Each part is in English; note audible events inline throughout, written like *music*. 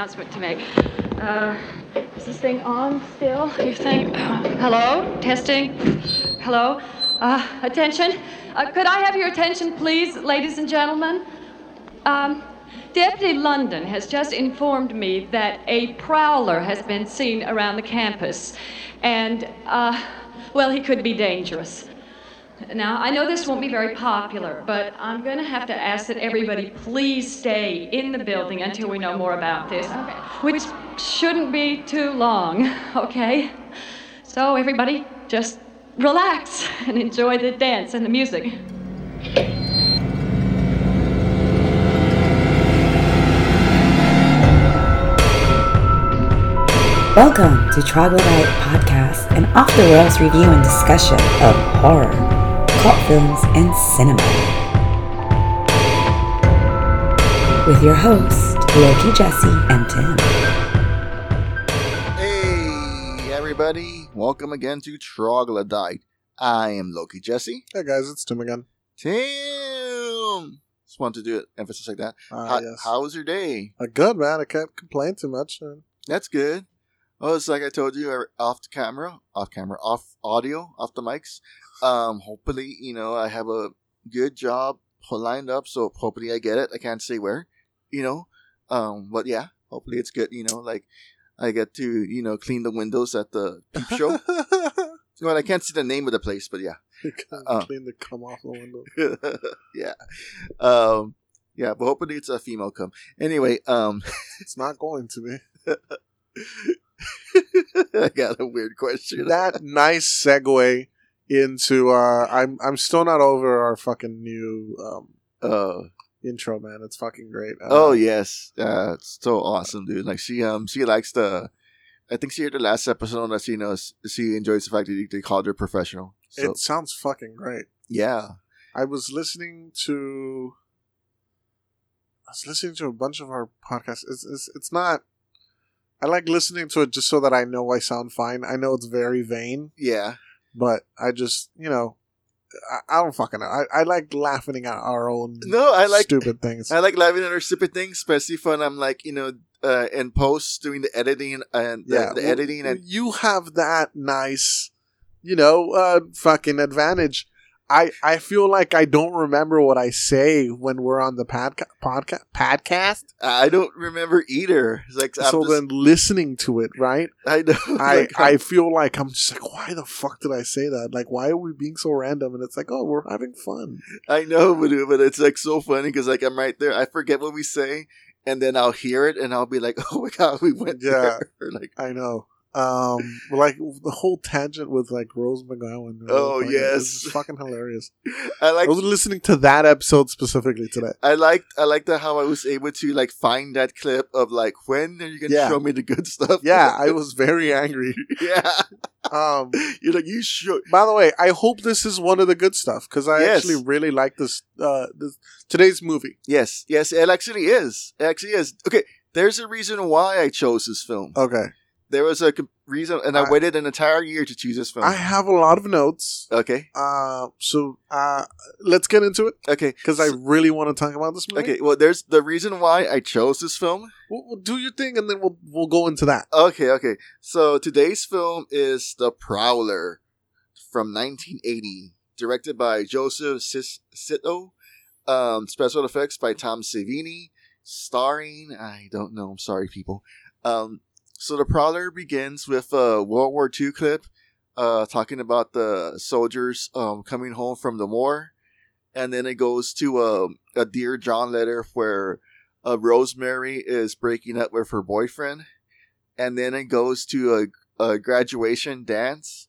announcement to make. Uh, is this thing on still? You think? hello? Testing? Hello? Uh, attention? Uh, could I have your attention, please, ladies and gentlemen? Um, Deputy London has just informed me that a prowler has been seen around the campus. And, uh, well, he could be dangerous. Now, I know this won't be very popular, but I'm going to have to ask that everybody please stay in the building until we know more about this, which shouldn't be too long, *laughs* okay? So, everybody, just relax *laughs* and enjoy the dance and the music. Welcome to Troglodyte Podcast, an off the rails review and discussion of horror, cult films, and cinema. With your hosts, Loki, Jesse, and Tim. Hey, everybody. Welcome again to Troglodyte. I am Loki Jesse. Hey guys, it's Tim again. Tim! Just wanted to do it, emphasis like that. Ah, how, yes. how was your day? Uh, good man. I can't complain too much. Uh, That's good. Oh, it's like I told you uh, off the camera, off camera, off audio, off the mics. Um, hopefully, you know, I have a good job lined up, so hopefully I get it. I can't say where, you know. Um, but yeah, hopefully it's good. You know, like I get to, you know, clean the windows at the peep show. *laughs* well, I can't see the name of the place, but yeah. *laughs* Uh. clean the cum off the window. *laughs* yeah. Um, yeah, but hopefully it's a female cum. Anyway, um, It's not going to be. I got a weird question. That nice segue into uh I'm I'm still not over our fucking new um uh, intro, man. It's fucking great. Uh, oh yes, uh, it's so awesome, dude. Like she um she likes the. I think she heard the last episode that she knows she enjoys the fact that they called her professional. So It sounds fucking great. yeah, I was listening to I was listening to a bunch of our podcasts. It's it's it's not I like listening to it just so that I know I sound fine. I know it's very vain. yeah, but I just you know I, I don't fucking know. I, I like laughing at our own No, I like- stupid things. *laughs* I like laughing at our stupid things, especially when I'm like you know uh, in post doing the editing and the, yeah, the well, editing and you have that nice, you know, uh, fucking advantage. I I feel like I don't remember what I say when we're on the podca- podcast podcast. I don't remember either. It's like I'm so just- then listening to it, right? *laughs* I know. I *laughs* like, I feel like I'm just like, why the fuck did I say that? Like, why are we being so random? And it's like, oh, we're having fun. I know, but, but it's like so funny because like I'm right there. I forget what we say, and then I'll hear it, and I'll be like, *laughs* "Oh my god, we went Yeah. there!" Like, I know. Um, like the whole tangent with like Rose McGowan. Oh, Fucking- yes. fucking hilarious. *laughs* I like, I was listening to that episode specifically today. I liked, I liked how I was able to like find that clip of like when are you gonna Yeah. show me the good stuff? Yeah, *laughs* I was very angry. yeah. *laughs* Um, You're like you should. by the way, I hope this is one of the good stuff because I Yes. actually really like this. Uh, this today's movie. Yes, yes, it actually is. It actually is. Okay, there's a reason why I chose this film. Okay, There was a reason, and I, I- waited an entire year to choose this film. I have a lot of notes. okay, Uh, so uh, let's get into it okay, because I really want to talk about this movie. Okay, well, there's the reason why I chose this film. We'll, we'll do your thing and then we'll we'll go into that. Okay, okay. So today's film is The Prowler from 1980, directed by Joseph Sito. Um, special effects by Tom Savini, starring I don't know. I'm sorry, people. Um, so The Prowler begins with a World War II clip, uh, talking about the soldiers um coming home from the war, and then it goes to a a Dear John letter where uh, Rosemary is breaking up with her boyfriend, and then it goes to a, a graduation dance,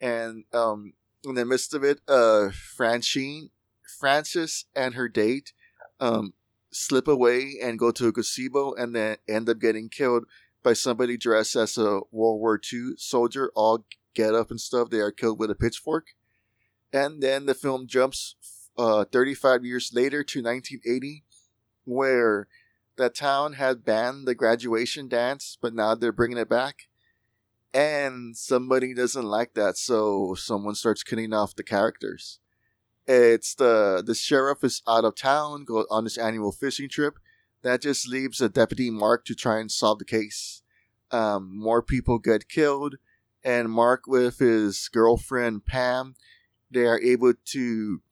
and um, in the midst of it, uh, Francine, Frances, and her date, um, slip away and go to a gazebo, and then end up getting killed by somebody dressed as a World War II soldier, all get up and stuff. They are killed with a pitchfork, and then the film jumps uh, 35 years later to 1980 where the town had banned the graduation dance, but now they're bringing it back. And somebody doesn't like that, so someone starts cutting off the characters. It's the the sheriff is out of town, go on this annual fishing trip. That just leaves a deputy Mark to try and solve the case. Um, more people get killed, and Mark with his girlfriend Pam, they are able to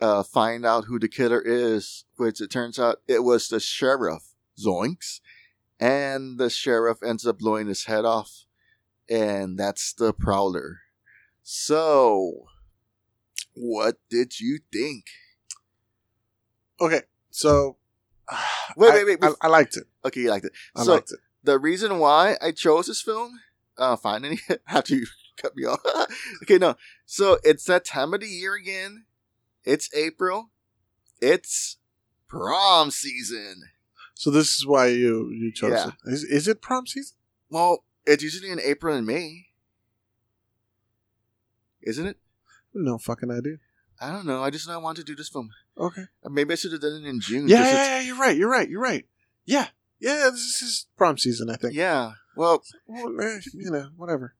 uh, find out who the killer is, which it turns out it was the sheriff, Zoinks. And the sheriff ends up blowing his head off. And that's the Prowler. So, what did you think? Okay, so *sighs* Wait, wait, wait. I, bef- I liked it. okay, you liked it. I so, liked it. the reason why I chose this film, uh, finally, *laughs* after you *laughs* cut me off. *laughs* okay, no. So it's that time of the year again. It's April. It's prom season. So this is why you you chose Yeah. it. Is, is it prom season? Well, it's usually in April and May. Isn't it? No fucking idea. I don't know. I just know I want to do this film. Okay. Maybe I should have done it in June. Yeah, yeah, yeah, you're right. You're right. You're right. Yeah, yeah. This is prom season. I think. yeah. Well, Well, eh, you know, whatever.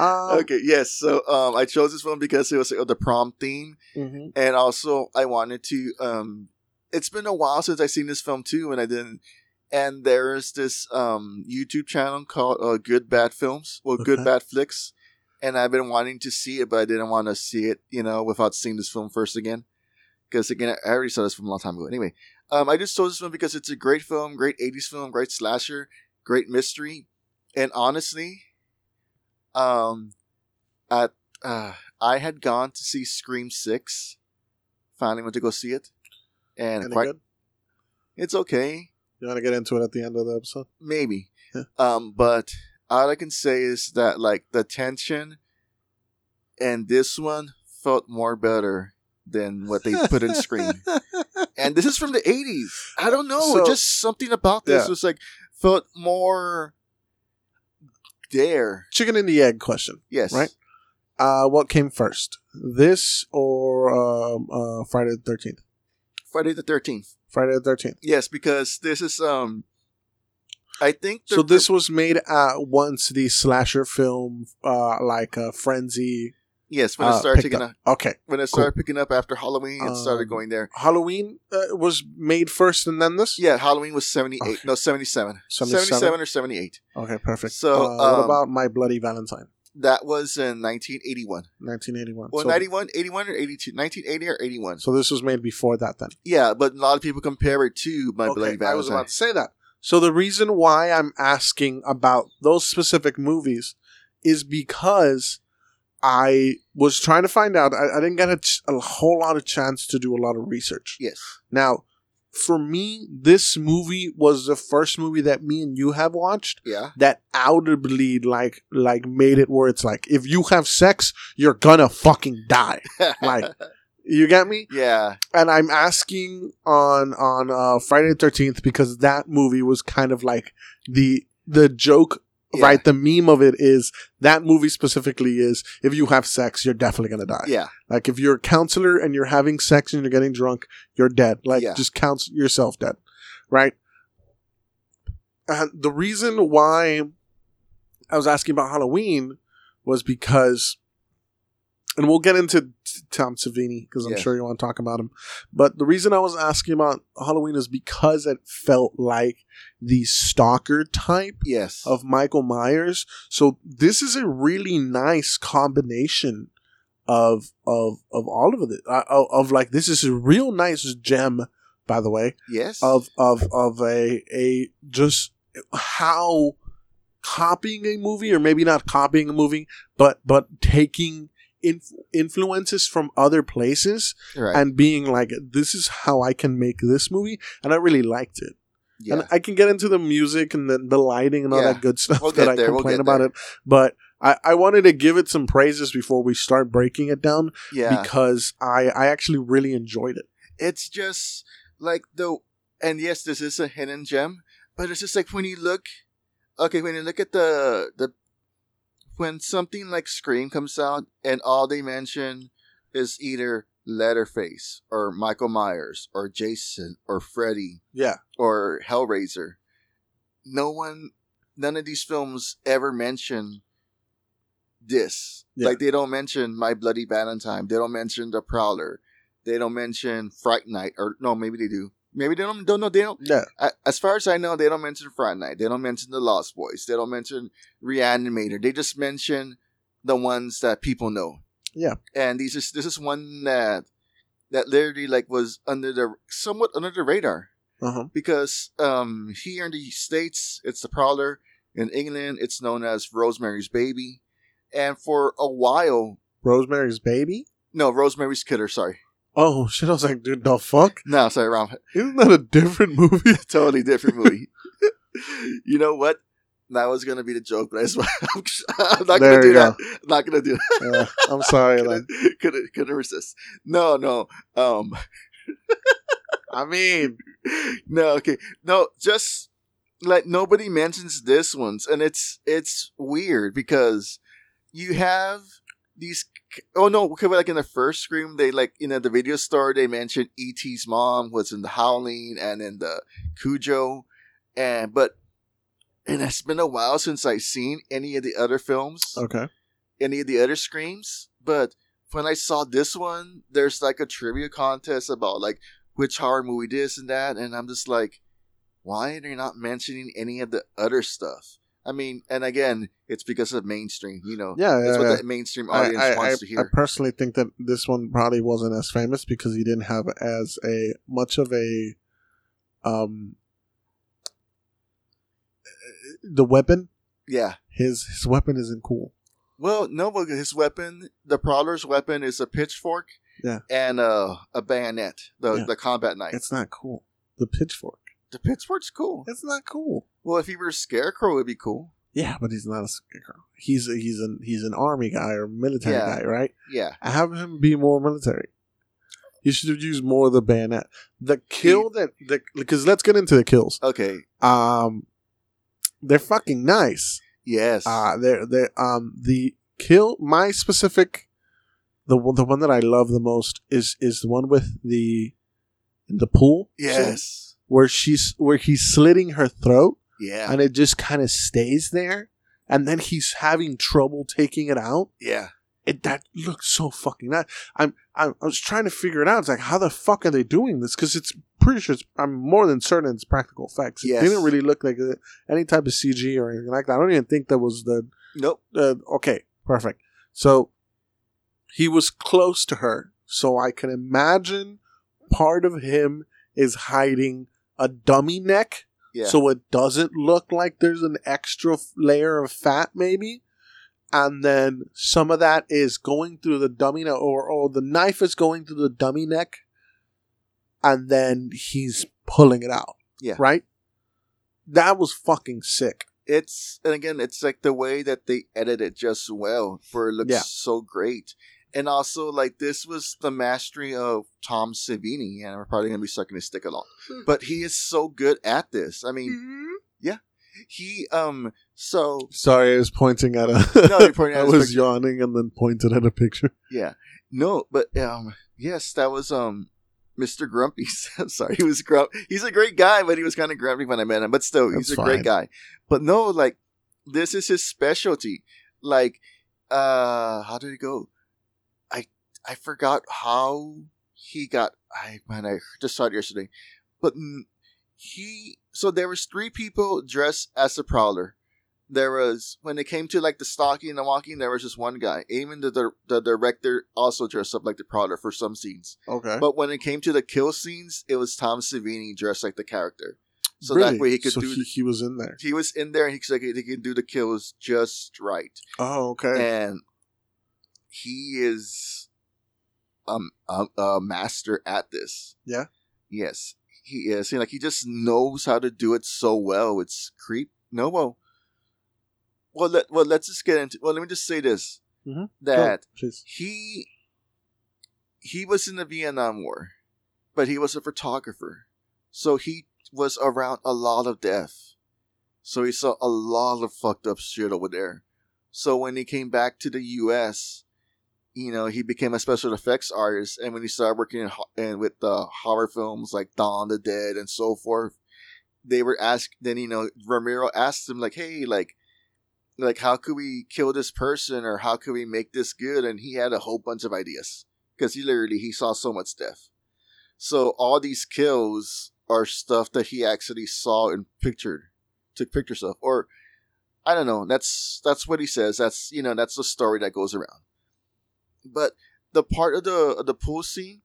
Um, *laughs* okay, yes. So um, I chose this one because it was uh, the prom theme. mhm. and also I wanted to. Um, it's been a while since I've seen this film too, and I didn't. And there is this um YouTube channel called uh, Good Bad Films, well, Good Bad Flicks, and I've been wanting to see it, but I didn't want to see it, you know, without seeing this film first again. Because again, I already saw this from a long time ago. Anyway, um, I just chose this one because it's a great film, great '80s film, great slasher, great mystery, and honestly, um, at uh, I had gone to see Scream Six. Finally went to go see it, and Any quite good? it's okay, You want to get into it at the end of the episode? maybe. Yeah. Um, but all I can say is that like the tension, and this one felt more better than what they put in Scream. *laughs* and this is from the 80s. I don't know. So- just something about this Yeah. was like felt more there. Chicken and the egg question. Yes. Right. Uh, what came first, this or um, uh, Friday the Thirteenth? Friday the 13th. Friday the Thirteenth. Yes, because this is um I think So this was made at once the slasher film, uh, like uh, Frenzy. Yes, when it uh, started picking up. up Okay, when it started picking up after Halloween, it started Um, going there. Halloween uh, was made first, and then this. Yeah, Halloween was 78. Okay. No, 77. 77? 77 or 78. Okay, perfect. So, uh, what um, about My Bloody Valentine, That was in 1981. 1981? Well, so, 91, 81 or 82? 1980 or 81. so this was made before that, then. yeah, but a lot of people compare it to My Bloody Valentine. I was about to say that. So the reason why I'm asking about those specific movies is because I was trying to find out. I, I didn't get a, ch- a whole lot of chance to do a lot of research. Yes. Now, for me, this movie was the first movie that me and you have watched Yeah. that audibly like like made it where it's like if you have sex, you're gonna fucking die. *laughs* Like, You get me? yeah. and I'm asking on on uh, Friday the Thirteenth because that movie was kind of like the the joke, Yeah. right? The meme of it is that movie specifically is if you have sex, you're definitely gonna die. Yeah. Like if you're a counselor and you're having sex and you're getting drunk, you're dead. Like Yeah. just count yourself dead, right? And the reason why I was asking about Halloween was because, and we'll get into Tom Savini because I'm Yeah. sure you want to talk about him. But the reason I was asking about Halloween is because it felt like the stalker type Yes. of Michael Myers. So this is a really nice combination of of of all of it. Uh, of, of like this is a real nice gem, by the way, yes. of of of a a just how copying a movie or maybe not copying a movie, but but taking. Inf- influences from other places right. and being like this is how i can make this movie and i really liked it yeah. and I can get into the music and the, the lighting and all Yeah. that good stuff We'll *laughs* that I there, we'll complain about there. it. But I, I wanted to give it some praises before we start breaking it down yeah. because I, I actually really enjoyed it. it's just like the and yes this is a hidden gem but it's just like when you look okay when you look at the the when something like scream comes out and all they mention is either Leatherface or michael myers or jason or freddy Yeah. or hellraiser no one none of these films ever mention this Yeah. like they don't mention my bloody valentine they don't mention the prowler they don't mention Fright Night, or no, maybe they do. Maybe they don't don't know. They don't. Yeah. I- As far as I know, they don't mention Friday Night. They don't mention the Lost Boys. They don't mention Reanimator. They just mention the ones that people know. Yeah. And these is this is one that that literally like was under the somewhat under the radar Uh huh. because um here in the states it's the Prowler. In England, it's known as Rosemary's Baby, and for a while, Rosemary's Baby. no, Rosemary's Killer. Sorry, Oh shit! I was like, dude, the fuck? no, sorry, wrong. Isn't that a different movie? *laughs* totally different movie. *laughs* you know what? That was gonna be the joke, but I swear *laughs* I'm not There gonna do you that. I'm not gonna do that. I'm sorry. Like, couldn't, couldn't, couldn't resist. No, no. Um, I mean, no. Okay, no. Just like nobody mentions this ones, and it's it's weird because you have these. Oh no! Okay, like in the first Scream, they like you know the video store they mentioned E.T.'s mom was in the Howling and in the Cujo, and but and it's been a while since I've seen any of the other films, okay. any of the other Screams. But when I saw this one, there's like a trivia contest about like which horror movie this and that, and I'm just like, why are they not mentioning any of the other stuff? I mean, and again, it's because of mainstream. You know, Yeah, that's yeah, what yeah. the mainstream I, audience I, I, wants to hear. I personally think that this one probably wasn't as famous because he didn't have as a much of a um the weapon. yeah. His his weapon isn't cool. Well, no, but his weapon, the Prowler's weapon, is a pitchfork. Yeah. And a a bayonet, the Yeah. the combat knife. It's not cool. The pitchfork. The pitchfork's cool. It's not cool. Well, if he were a scarecrow, it'd be cool. Yeah, but he's not a scarecrow. He's a, he's an he's an army guy or military Yeah. guy, right? Yeah. Have him be more military. You should have used more of the bayonet. The kill that the because let's get into the kills. Okay. Um, they're fucking nice. Yes. Uh they're they um the kill my specific the one the one that I love the most is is the one with the the pool. yes. Where she's where he's slitting her throat Yeah. and it just kind of stays there, and then he's having trouble taking it out. yeah. It that looks so fucking nice. I'm, I'm I was trying to figure it out. It's like how the fuck are they doing this? Because it's pretty sure it's, I'm more than certain it's practical effects. It Yes. didn't really look like uh, any type of CG or anything like that. I don't even think that was the Nope. uh, okay, perfect. So he was close to her, so I can imagine part of him is hiding a dummy neck, Yeah. so it doesn't look like there's an extra f- layer of fat, maybe. And then some of that is going through the dummy neck, or, or the knife is going through the dummy neck, and then he's pulling it out. Yeah. Right? That was fucking sick. it's and again, it's like the way that they edit it just well for it looks Yeah. so great. And also, like this was the mastery of Tom Savini, and we're probably gonna be sucking his stick a lot. But he is so good at this. I mean, yeah, he um. So Sorry, I was pointing at a. No, you're pointing *laughs* at I was picture. yawning and then pointed at a picture. yeah, no, but um, yes, that was um. Mr. Grumpy. *laughs* I'm sorry, he was grump. He's a great guy, but he was kind of grumpy when I met him. But still, he's That's a great guy. But no, like this is his specialty. Like, uh, how did it go? I forgot how he got. I man, I just saw it yesterday. But he so there was three people dressed as the Prowler. There was when it came to like the stalking and the walking, there was just one guy. Even the the, the director also dressed up like the Prowler for some scenes. Okay. But when it came to the kill scenes, it was Tom Savini dressed like the character. So Really? that way he could So do. He, he was in there. he was in there and he could, he could do the kills just right. Oh, okay. And he is um, a, a master at this. Yeah? Yes, he is. Know, like he just knows how to do it so well. It's creep. No, well, well, let well let's just get into. Well, let me just say this: Mhm. that Oh, he he was in the Vietnam War, but he was a photographer, so he was around a lot of death. So he saw a lot of fucked up shit over there. So when he came back to the U.S., you know, he became a special effects artist, and when he started working in, in with uh, horror films like Dawn of the Dead and so forth, they were asked. Then you know, Romero asked him like, "Hey, like." Like how could we kill this person or how could we make this good? And he had a whole bunch of ideas because he literally he saw so much death. So all these kills are stuff that he actually saw and pictured, took pictures of, or I don't know. That's that's what he says. That's you know that's the story that goes around. But the part of the of the pool scene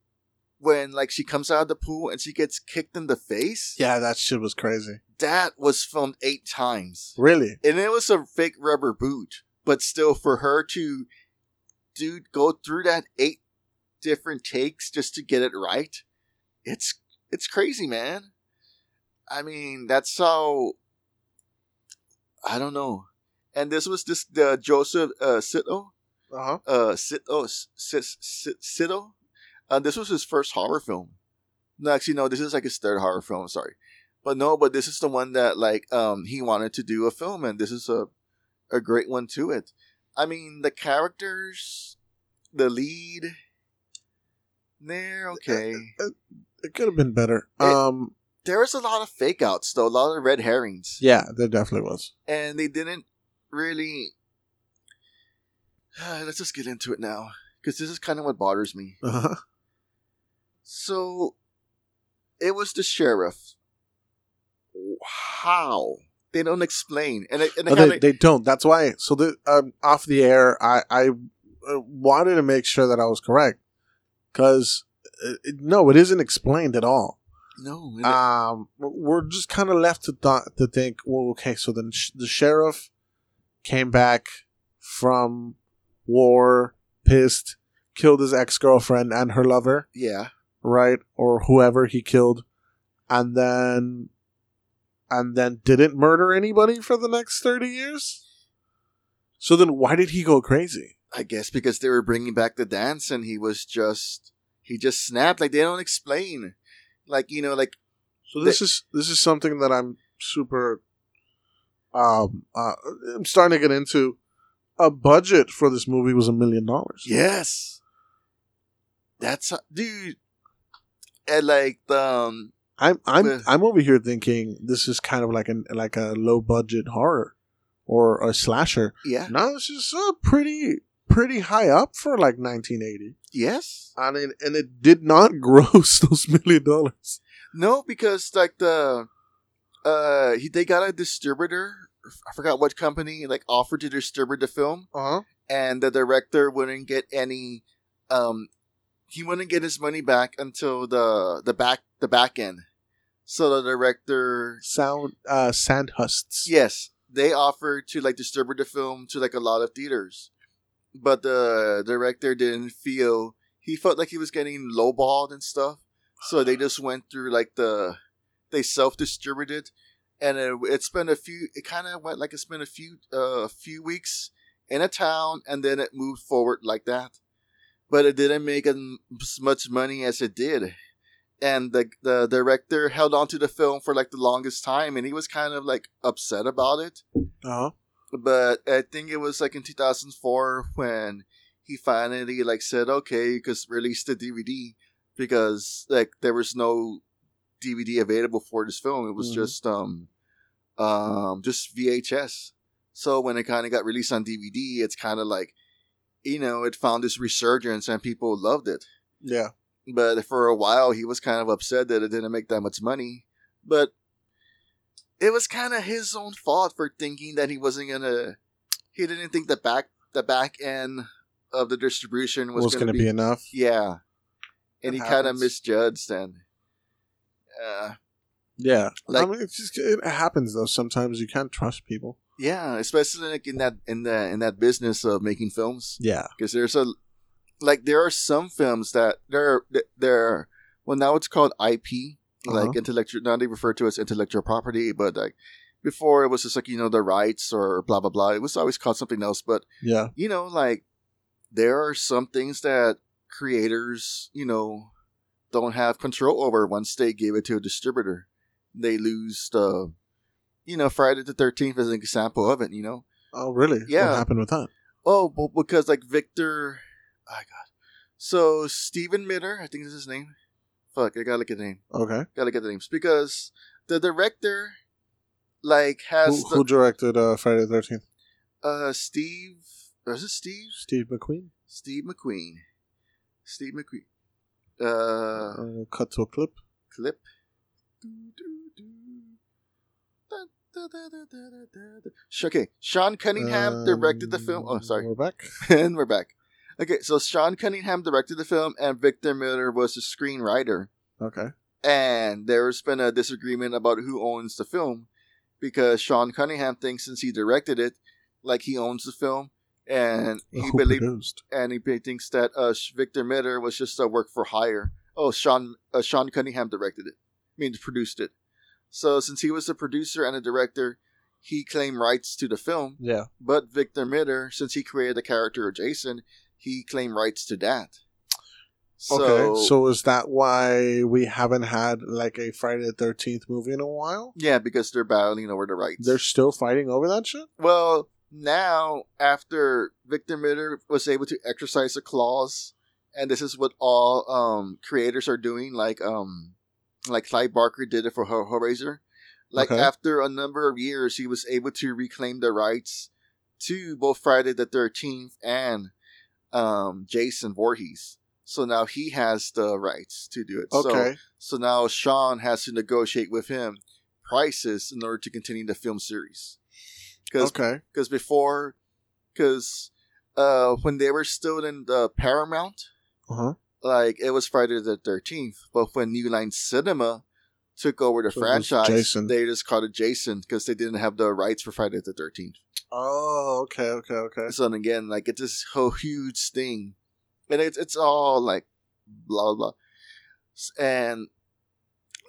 when like she comes out of the pool and she gets kicked in the face, Yeah, that shit was crazy. that was filmed eight times, Really? and it was a fake rubber boot. But still, for her to, dude, go through that eight different takes just to get it right, it's it's crazy, man. I mean, that's how. I don't know. And this was this the Joseph uh, Sito, Uh huh. uh, Sit- Sit- Sito. Uh, this was his first horror film. No, actually, no. This is like his third horror film. Sorry, but no. But this is the one that like um he wanted to do a film, and this is a a great one to it. I mean, the characters, the lead, they're okay. It could have been better. It- um. There was a lot of fake outs though, a lot of red herrings. Yeah, there definitely was. and they didn't really. *sighs* let's just get into it now, because this is kind of what bothers me. Uh huh. So, it was the sheriff. How they don't explain, and it, and No, kinda, they, they don't. That's why. So the um, off the air, I I uh, wanted to make sure that I was correct because no, it isn't explained at all. no, it- Um, we're just kind of left to th- to think. Well, okay, so then sh- the sheriff came back from war, pissed, killed his ex girlfriend and her lover, yeah, right, or whoever he killed, and then and then didn't murder anybody for the next thirty years. So then, why did he go crazy? I guess because they were bringing back the dance, and he was just he just snapped. Like they don't explain, like you know, like So this is this is something that I'm super um uh, I'm starting to get into. A budget for this movie was a million dollars. yes, that's dude, and like the um, I'm I'm. I'm over here thinking this is kind of like an like a low budget horror or a slasher. yeah, No, this is uh, pretty pretty high up for like 1980. yes. And it, and it did not *laughs* gross those million dollars. No, because like the uh he they got a distributor. I forgot what company like offered to distribute the film, Uh-huh. and the director wouldn't get any. Um, he wouldn't get his money back until the the back the back end. So the director, Sound uh Sandhusts. yes, they offered to like distribute the film to like a lot of theaters, but the director didn't feel he felt like he was getting lowballed and stuff. So they just went through like the they self distributed, and it, it spent a few. It kind of went like it spent a few uh, a few weeks in a town, and then it moved forward like that. But it didn't make as much money as it did, and the the director held on to the film for like the longest time, and he was kind of like upset about it Uh-huh. but I think it was like in 2004 when he finally like said, okay, you could release the DVD because like there was no DVD available for this film. It was Mhm. just um um just VHS. So when it kind of got released on DVD, it's kind of like you know it found this resurgence and people loved it. Yeah. But for a while, he was kind of upset that it didn't make that much money. But it was kind of his own fault for thinking that he wasn't gonna. He didn't think the back the back end of the distribution was, Was, gonna, be, be enough. yeah, and That he kind of misjudged and. Uh, Yeah. Like- I mean, it's just, it happens though. Sometimes you can't trust people. yeah, especially like in that in the in that business of making films. Yeah. because there's a like there are some films that there there well now it's called IP like Uh-huh. intellectual now they refer to as intellectual property but like before it was just like you know the rights or blah blah blah it was always called something else but Yeah. you know like there are some things that creators you know don't have control over once they give it to a distributor they lose the you know Friday the 13th is an example of it you know Oh, really? Yeah. What happened with that? Oh, but because like Victor, oh god. So Stephen Miller, I think is his name. Fuck, I gotta look at the name. Okay. Gotta get the names because the director, like, has Who, who directed uh, Friday the 13th? uh Steve. Is it Steve? Steve McQueen. Steve McQueen. Steve McQueen. Uh, Uh, cut to a clip. clip, Sh- Okay, Sean Cunningham directed the film. Oh, Um, sorry. We're back. *laughs* and we're back. Okay, so Sean Cunningham directed the film, and Victor Miller was the screenwriter. Okay. And there's been a disagreement about who owns the film because Sean Cunningham thinks since he directed it, like he owns the film, and *laughs* he Who believe produced? and he thinks that uh, Victor Miller was just a work for hire. Oh, Sean uh, Sean Cunningham directed it. I mean, produced it. So since he was the producer and the director, he claimed rights to the film. Yeah. But Victor Miller, since he created the character of Jason, he claimed rights to that. So, okay. So is that why we haven't had like a Friday the Thirteenth movie in a while? yeah, because they're battling over the rights. They're still fighting over that shit. well now after Victor Miller was able to exercise a clause, and this is what all um creators are doing, like um like Clive Barker did it for Hell- Hellraiser. Like Okay. after a number of years, he was able to reclaim the rights to both Friday the Thirteenth and um Jason Voorhees. So now he has the rights to do it. So Okay. So now Sean has to negotiate with him prices in order to continue the film series. Because okay. before, because uh, when they were still in the Paramount, Uh huh. Like it was Friday the Thirteenth. But when New Line Cinema took over the So franchise, they just called it Jason because they didn't have the rights for Friday the Thirteenth. Oh, okay, okay, okay. So then again, like it's this whole huge thing, and it's it's all like blah blah, and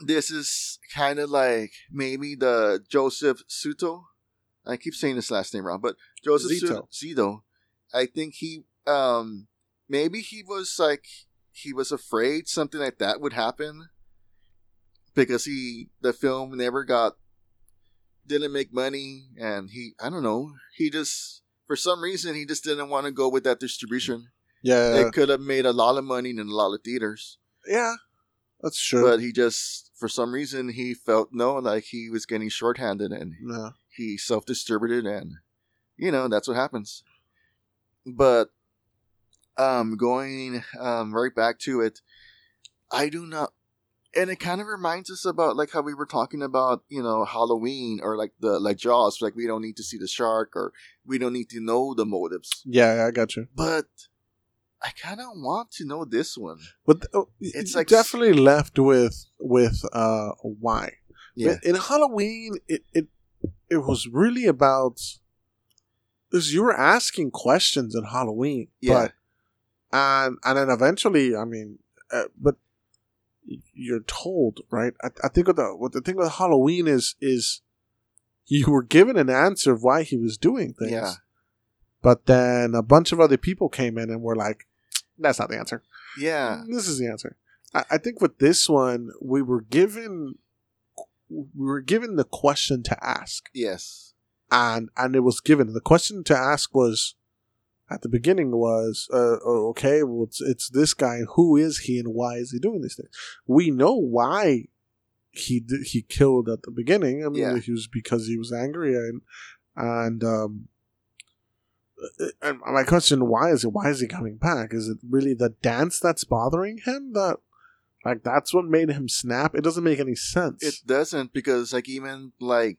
this is kind of like maybe the Joseph Suto. I keep saying this last name wrong, but Joseph Zito. Zito. Zito. I think he um maybe he was like he was afraid something like that would happen because he the film never got didn't make money and he I don't know he just for some reason he just didn't want to go with that distribution. Yeah, It could have made a lot of money in a lot of theaters, yeah, that's true. but he just for some reason he felt no like he was getting shorthanded and yeah. he self distributed and you know that's what happens. But um going um right back to it, I do not and it kind of reminds us about like how we were talking about, you know, Halloween or like the like Jaws, like we don't need to see the shark or we don't need to know the motives. Yeah, I got you. But I kind of want to know this one. But It's it's like- definitely left with with uh why. Yeah. In Halloween, it it it was really about because you were asking questions in Halloween, Yeah. but and and then eventually, I mean, uh, but you're told right. I, I think what the what the thing with Halloween is is you were given an answer of why he was doing things, Yeah. but then a bunch of other people came in and were like, "That's not the answer." Yeah. This is the answer. I, I think with this one, we were given we were given the question to ask, Yes. and and it was given the question to ask was at the beginning was uh, oh, okay, well it's it's this guy, who is he, and why is he doing these things? We know why he did, he killed at the beginning. I mean, Yeah. he was because he was angry and and um. And my question: Why is it? Why is he coming back? Is it really the dance that's bothering him? That, like, that's what made him snap. It doesn't make any sense. It doesn't because like even like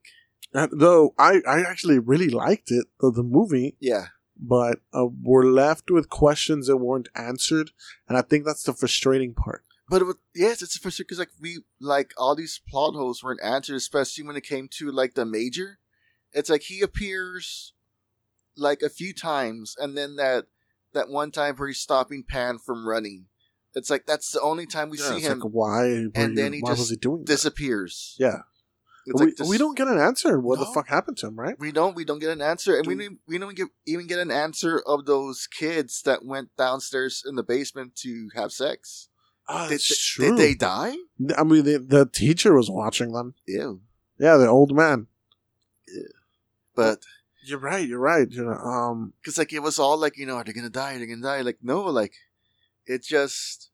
And though I, I actually really liked it, the, the movie, yeah. But uh, we're left with questions that weren't answered, and I think that's the frustrating part. But it was, yes, it's frustrating because like we like all these plot holes weren't answered, especially when it came to like the major. It's like he appears like a few times, and then that that one time where he's stopping Pam from running. It's like that's the only time we Yeah, see him like, why? and then you- he just he doing that? disappears. Yeah, we, like this- we don't get an answer. What the fuck happened to him? Right? we don't we don't get an answer, and we Do- don't we don't get even get an answer of those kids that went downstairs in the basement to have sex. Ah, Did, that's did, true. did they die? I mean, the, the teacher was watching them. Ew. Yeah, the old man. But You're right. You're right. You know, um, because like it was all like you know are they gonna die? Are they gonna die? Like no, like it just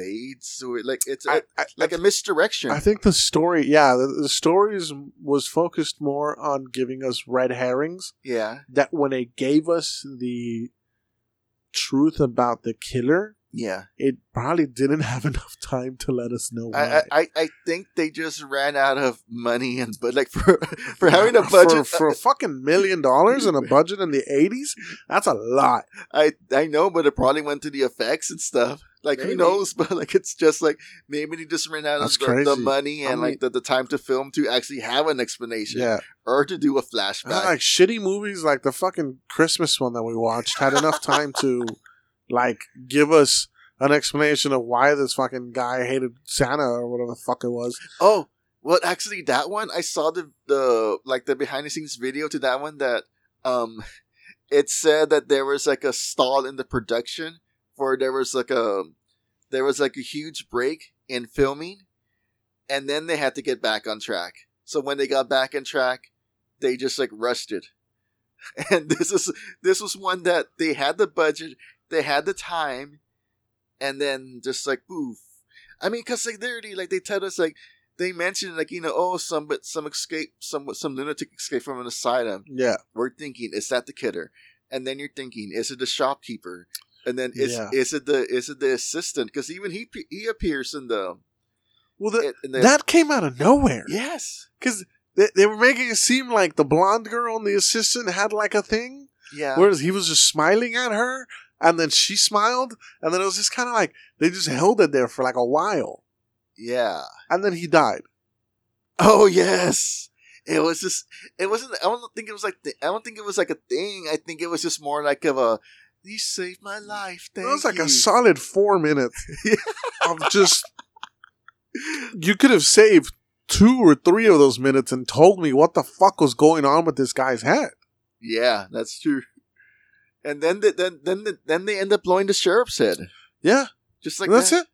fades. So it, like it's I, I, like a misdirection. I think the story, yeah, the, the stories was focused more on giving us red herrings. yeah, That when it gave us the truth about the killer, Yeah, it probably didn't *laughs* have enough time to let us know I. I I- I think they just ran out of money and but like for *laughs* for having a budget for, for a fucking million dollars and a budget in the eighties. That's a lot. I I know, but it probably went to the effects and stuff. Like Maybe. who knows? *laughs* But like it's just like maybe they just ran out That's of the, the money I and mean- like the, the time to film to actually have an explanation Yeah, or to do a flashback. like shitty movies, like the fucking Christmas one that we watched, had enough time to like give us an explanation of why this fucking guy hated Santa or whatever the fuck it was. oh, well, actually, that one I saw the the like the behind the scenes video to that one that um *laughs* it said that there was like a stall in the production for there was like a there was like a huge break in filming and then they had to get back on track. So when they got back on track, they just like rushed it. *laughs* And this is this was one that they had the budget, they had the time, and then just like poof. I mean, cause like they already like they tell us like they mentioned like you know oh some but some escape some some lunatic escape from an asylum. Yeah, We're thinking is that the killer, and then you're thinking is it the shopkeeper, and then is Yeah. is it the is it the assistant? Because even he he appears in the, well, the, in the that came out of nowhere yes because they, they were making it seem like the blonde girl and the assistant had like a thing, yeah whereas he was just smiling at her, and then she smiled, and then it was just kind of like they just held it there for like a while, yeah and then he died. oh yes. It was just. It wasn't. I don't think it was like. The, I don't think it was like a thing. I think it was just more like of a. You saved my life. Thank It was like you." a solid four minutes *laughs* of just. You could have saved two or three of those minutes and told me what the fuck was going on with this guy's head. Yeah, that's true. And then the, then then the, then they end up blowing the sheriff's head, Yeah, just like that's that. it.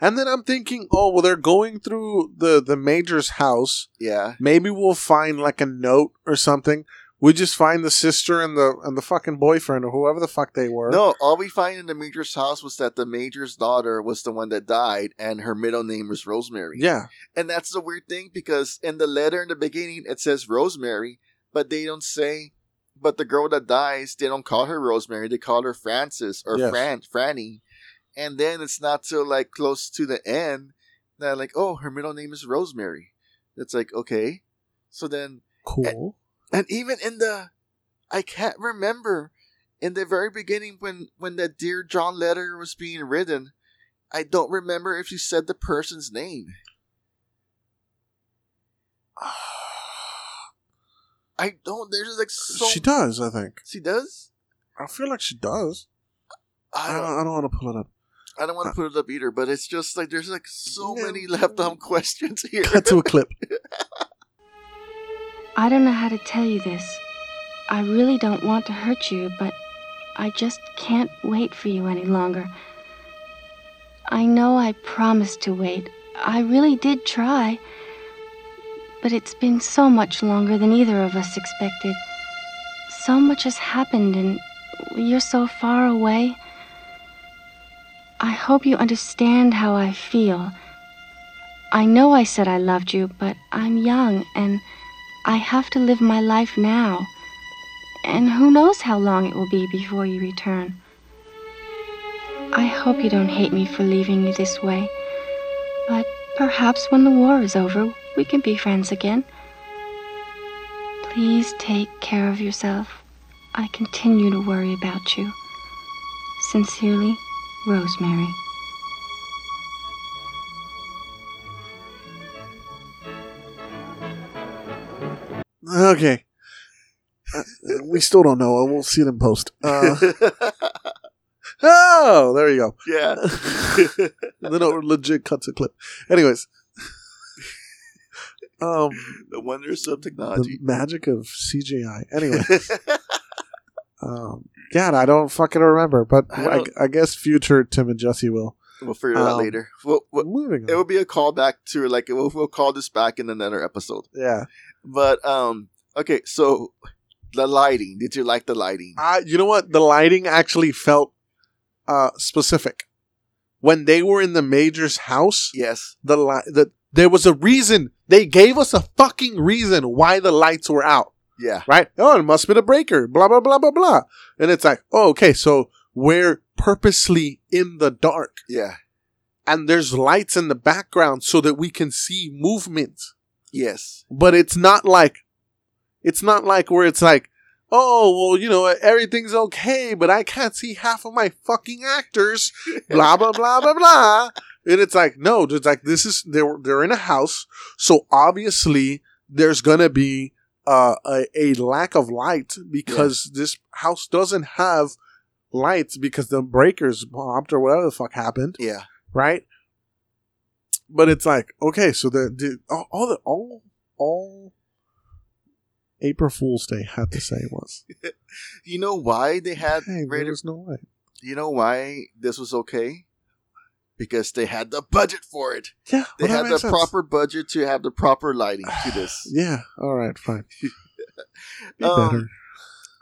And then I'm thinking, oh well, they're going through the the major's house. Yeah, Maybe we'll find like a note or something. We just find the sister and the and the fucking boyfriend or whoever the fuck they were. no. All we find in the major's house was that the major's daughter was the one that died, and her middle name was Rosemary. Yeah, and that's the weird thing because in the letter in the beginning it says Rosemary, but they don't say. But the girl that dies, they don't call her Rosemary. They call her Frances or Yes. Fran Franny. And then it's not till like close to the end that like, oh, her middle name is Rosemary. It's like okay, so then cool. and even in the i can't remember in the very beginning when when that dear john letter was being written i don't remember if she said the person's name ah. I don't there's like so she does, I think. she does I feel like she does. i I don't, don't, I don't want to pull it up. I don't want to put it up either but it's just like there's like so Yeah. many left on *laughs* questions here Cut to a clip. *laughs* I don't know how to tell you this. I really don't want to hurt you, but I just can't wait for you any longer. I know I promised to wait. I really did try. But it's been so much longer than either of us expected. So much has happened, and you're so far away. I hope you understand how I feel. I know I said I loved you, but I'm young and I have to live my life now. And who knows how long it will be before you return. I hope you don't hate me for leaving you this way. But perhaps when the war is over, we can be friends again. Please take care of yourself. I continue to worry about you. Sincerely, Rosemary. Okay. Uh, we still don't know. We'll see it in post. Uh, *laughs* oh, there you go. yeah And *laughs* then it legit cuts a clip. Anyways. Um, *laughs* the wonders of technology, the magic of CGI. Anyway, *laughs* um, yeah, I don't fucking remember, but I I, I guess future Tim and Jesse will. we'll figure it out Um, later we'll, we'll, Moving it will be a callback to like we'll, we'll call this back in another episode Yeah. But um, okay, so the lighting. Did you like the lighting? Uh, you know what? The lighting actually felt uh, specific. When they were in the Major's house, Yes. the li- the there was a reason. They gave us a fucking reason why the lights were out. Yeah. Right? Oh, it must be the breaker. Blah blah blah blah blah. And it's like, oh, okay, so we're purposely in the dark Yeah. and there's lights in the background so that we can see movement. Yes. But it's not like it's not like where it's like, oh well, you know, everything's okay, but I can't see half of my fucking actors. *laughs* blah blah blah blah blah. And it's like, no, it's like this is they're they're in a house, so obviously there's gonna be uh, a a lack of light because this house doesn't have lights because the breakers popped or whatever the fuck happened, Yeah. right? But it's like, okay, so the, the all, all the all all April Fool's Day had to say was, *laughs* You know why they had hey, rated there's no light. You know why this was okay? Because they had the budget for it. Yeah, They well, had the sense. proper budget to have the proper lighting to *sighs* this. Yeah, all right, fine. *laughs* Be Um,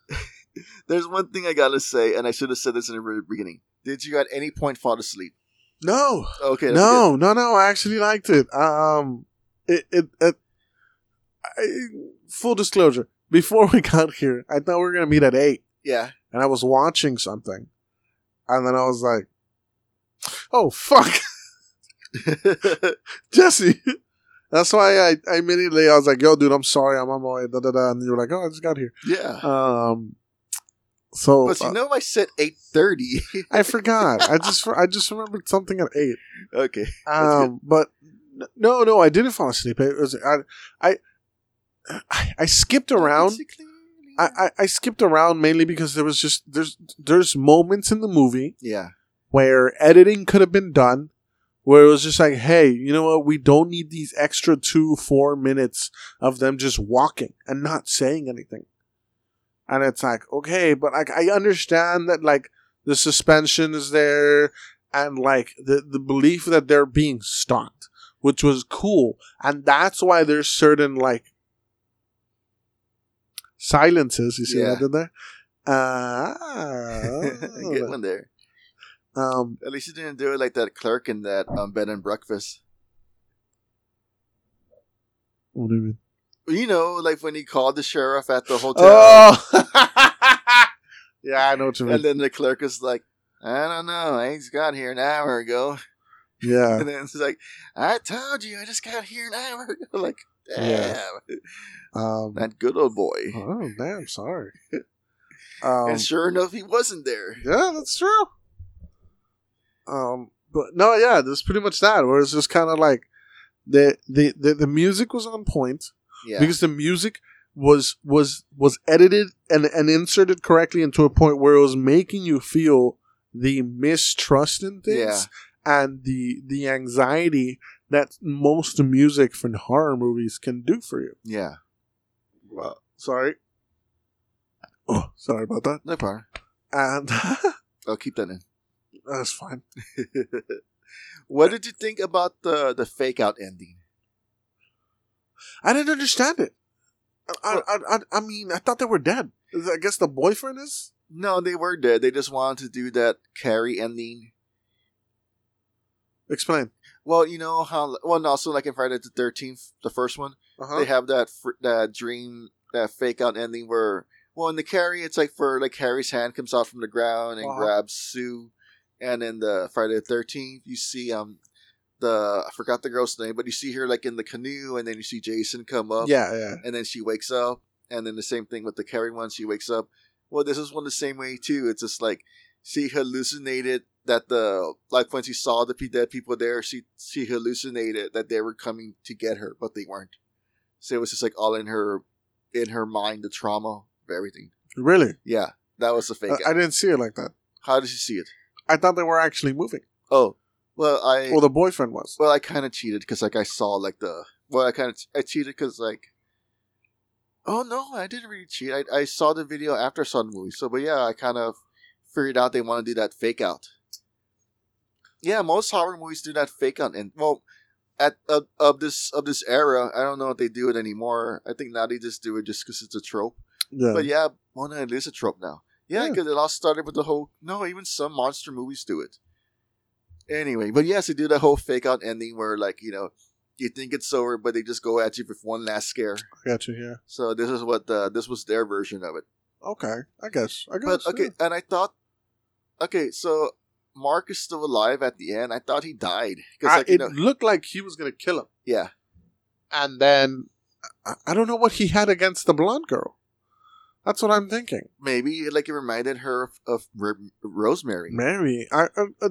better. *laughs* There's one thing I gotta say, and I should have said this in the very beginning. Did you at any point fall asleep? No, Okay. no, no, no. I actually liked it. Um, it, it, it I, full disclosure. Before *laughs* we got here, I thought we were gonna meet at eight. Yeah. and I was watching something, and then I was like, "Oh fuck, *laughs* Jesse." That's why I, I immediately I was like, "Yo, dude, I'm sorry, I'm on my way." Da, da, da. And you were like, "Oh, I just got here." yeah. Um, so but you uh, know, I said eight thirty. I forgot. I just I just remembered something at eight. okay. Um, but no, no, I didn't fall asleep. It was I, I, I, skipped around. I, I, I skipped around mainly because there was just there's there's moments in the movie yeah. Where editing could have been done, where it was just like, hey, you know what? We don't need these extra two four minutes of them just walking and not saying anything. And it's like, okay, but like I understand that like the suspension is there and like the the belief that they're being stalked, which was cool, and that's why there's certain like silences. You see what Yeah. I did there? *laughs* Uh, Get one there. Um, At least you didn't do it like that clerk in that um, bed and breakfast. what do you mean? You know, like when he called the sheriff at the hotel, Oh, *laughs* yeah, I know what you mean. and then the clerk is like, "I don't know, I just got here an hour ago," yeah, *laughs* and then it's like, "I told you, I just got here an hour ago." *laughs* Like, damn, Yeah. um, that good old boy. oh damn, sorry. Um, and sure enough, he wasn't there. yeah, that's true. Um, but no, yeah, there's pretty much that. Where it's just kind of like the, the the the music was on point Yeah, because the music was was was edited and and inserted correctly into a point where it was making you feel the mistrust in things Yeah. and the the anxiety that most music from horror movies can do for you. yeah, Well, sorry. Oh, sorry about that. no problem. And I'll *laughs* keep that in. That's fine. *laughs* what did you think about the the fake out ending? I didn't understand it. I, I, I, I mean, I thought they were dead. I guess the boyfriend is. No, they were dead. They just wanted to do that Carrie ending. Explain. Well, you know how. Well, and also like in Friday the Thirteenth, the first one, Uh they have that fr- that dream, that fake out ending where, well, in the Carrie, it's like for like Harry's hand comes out from the ground and Uh-huh. grabs Sue, and in the Friday the Thirteenth, you see um the I forgot the girl's name, but you see her like in the canoe, and then you see Jason come up, Yeah, yeah. and then she wakes up, and then the same thing with the Carrie one, she wakes up. Well, this is one the same way too. It's just like she hallucinated that the like when she saw the dead people there, she she hallucinated that they were coming to get her, but they weren't. So it was just like all in her in her mind, the trauma of everything. Really? Yeah, that was the fake. I, I didn't see it like that. How did you see it? I thought they were actually moving. Oh, well, I Well, the boyfriend was. well I kind of cheated because like I saw like the well I kind of I cheated because like. Oh no, I didn't really cheat. I, I saw the video after I saw the movie. So, but yeah, I kind of figured out they want to do that fake out. Yeah, most horror movies do that fake out, and well, at of, of this of this era, I don't know if they do it anymore. I think now they just do it just because it's a trope. Yeah. But yeah, well, no, it is a trope now. Yeah, hmm. Yeah. because it all started with the whole. No, even some monster movies do it. Anyway, but yes, they do that whole fake out ending where, like, you know, you think it's over, but they just go at you with one last scare. I got you. Yeah. So this is what the this was their version of it. Okay. I guess. I guess. But okay, yeah. and I thought okay, so Mark is still alive at the end. I thought he died because, like, you it know, looked like he was gonna kill him, yeah, and then I, I don't know what he had against the blonde girl. That's what I'm thinking. maybe like it reminded her of, of Ro- Rosemary. Mary, I, I, I,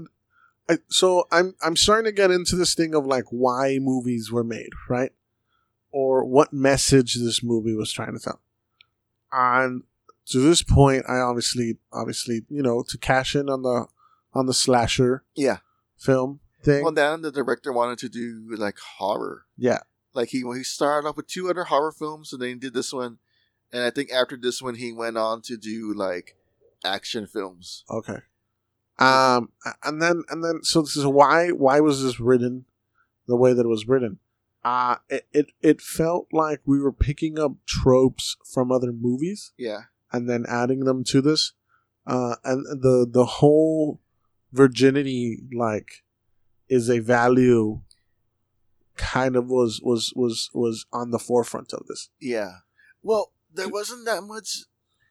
I, so I'm I'm starting to get into this thing of like why movies were made, right? Or what message this movie was trying to tell. And to this point, I obviously, obviously, you know, to cash in on the on the slasher Yeah. film thing. Well, then the director wanted to do like horror. yeah, Like he he started off with two other horror films, and then he did this one. And I think after this one, he went on to do like action films. Okay. Um, and then and then so this is why why was this written the way that it was written? Uh it, it it felt like we were picking up tropes from other movies Yeah, and then adding them to this. Uh, and the the whole virginity like is a value kind of was was was was on the forefront of this. yeah. Well, there wasn't that much,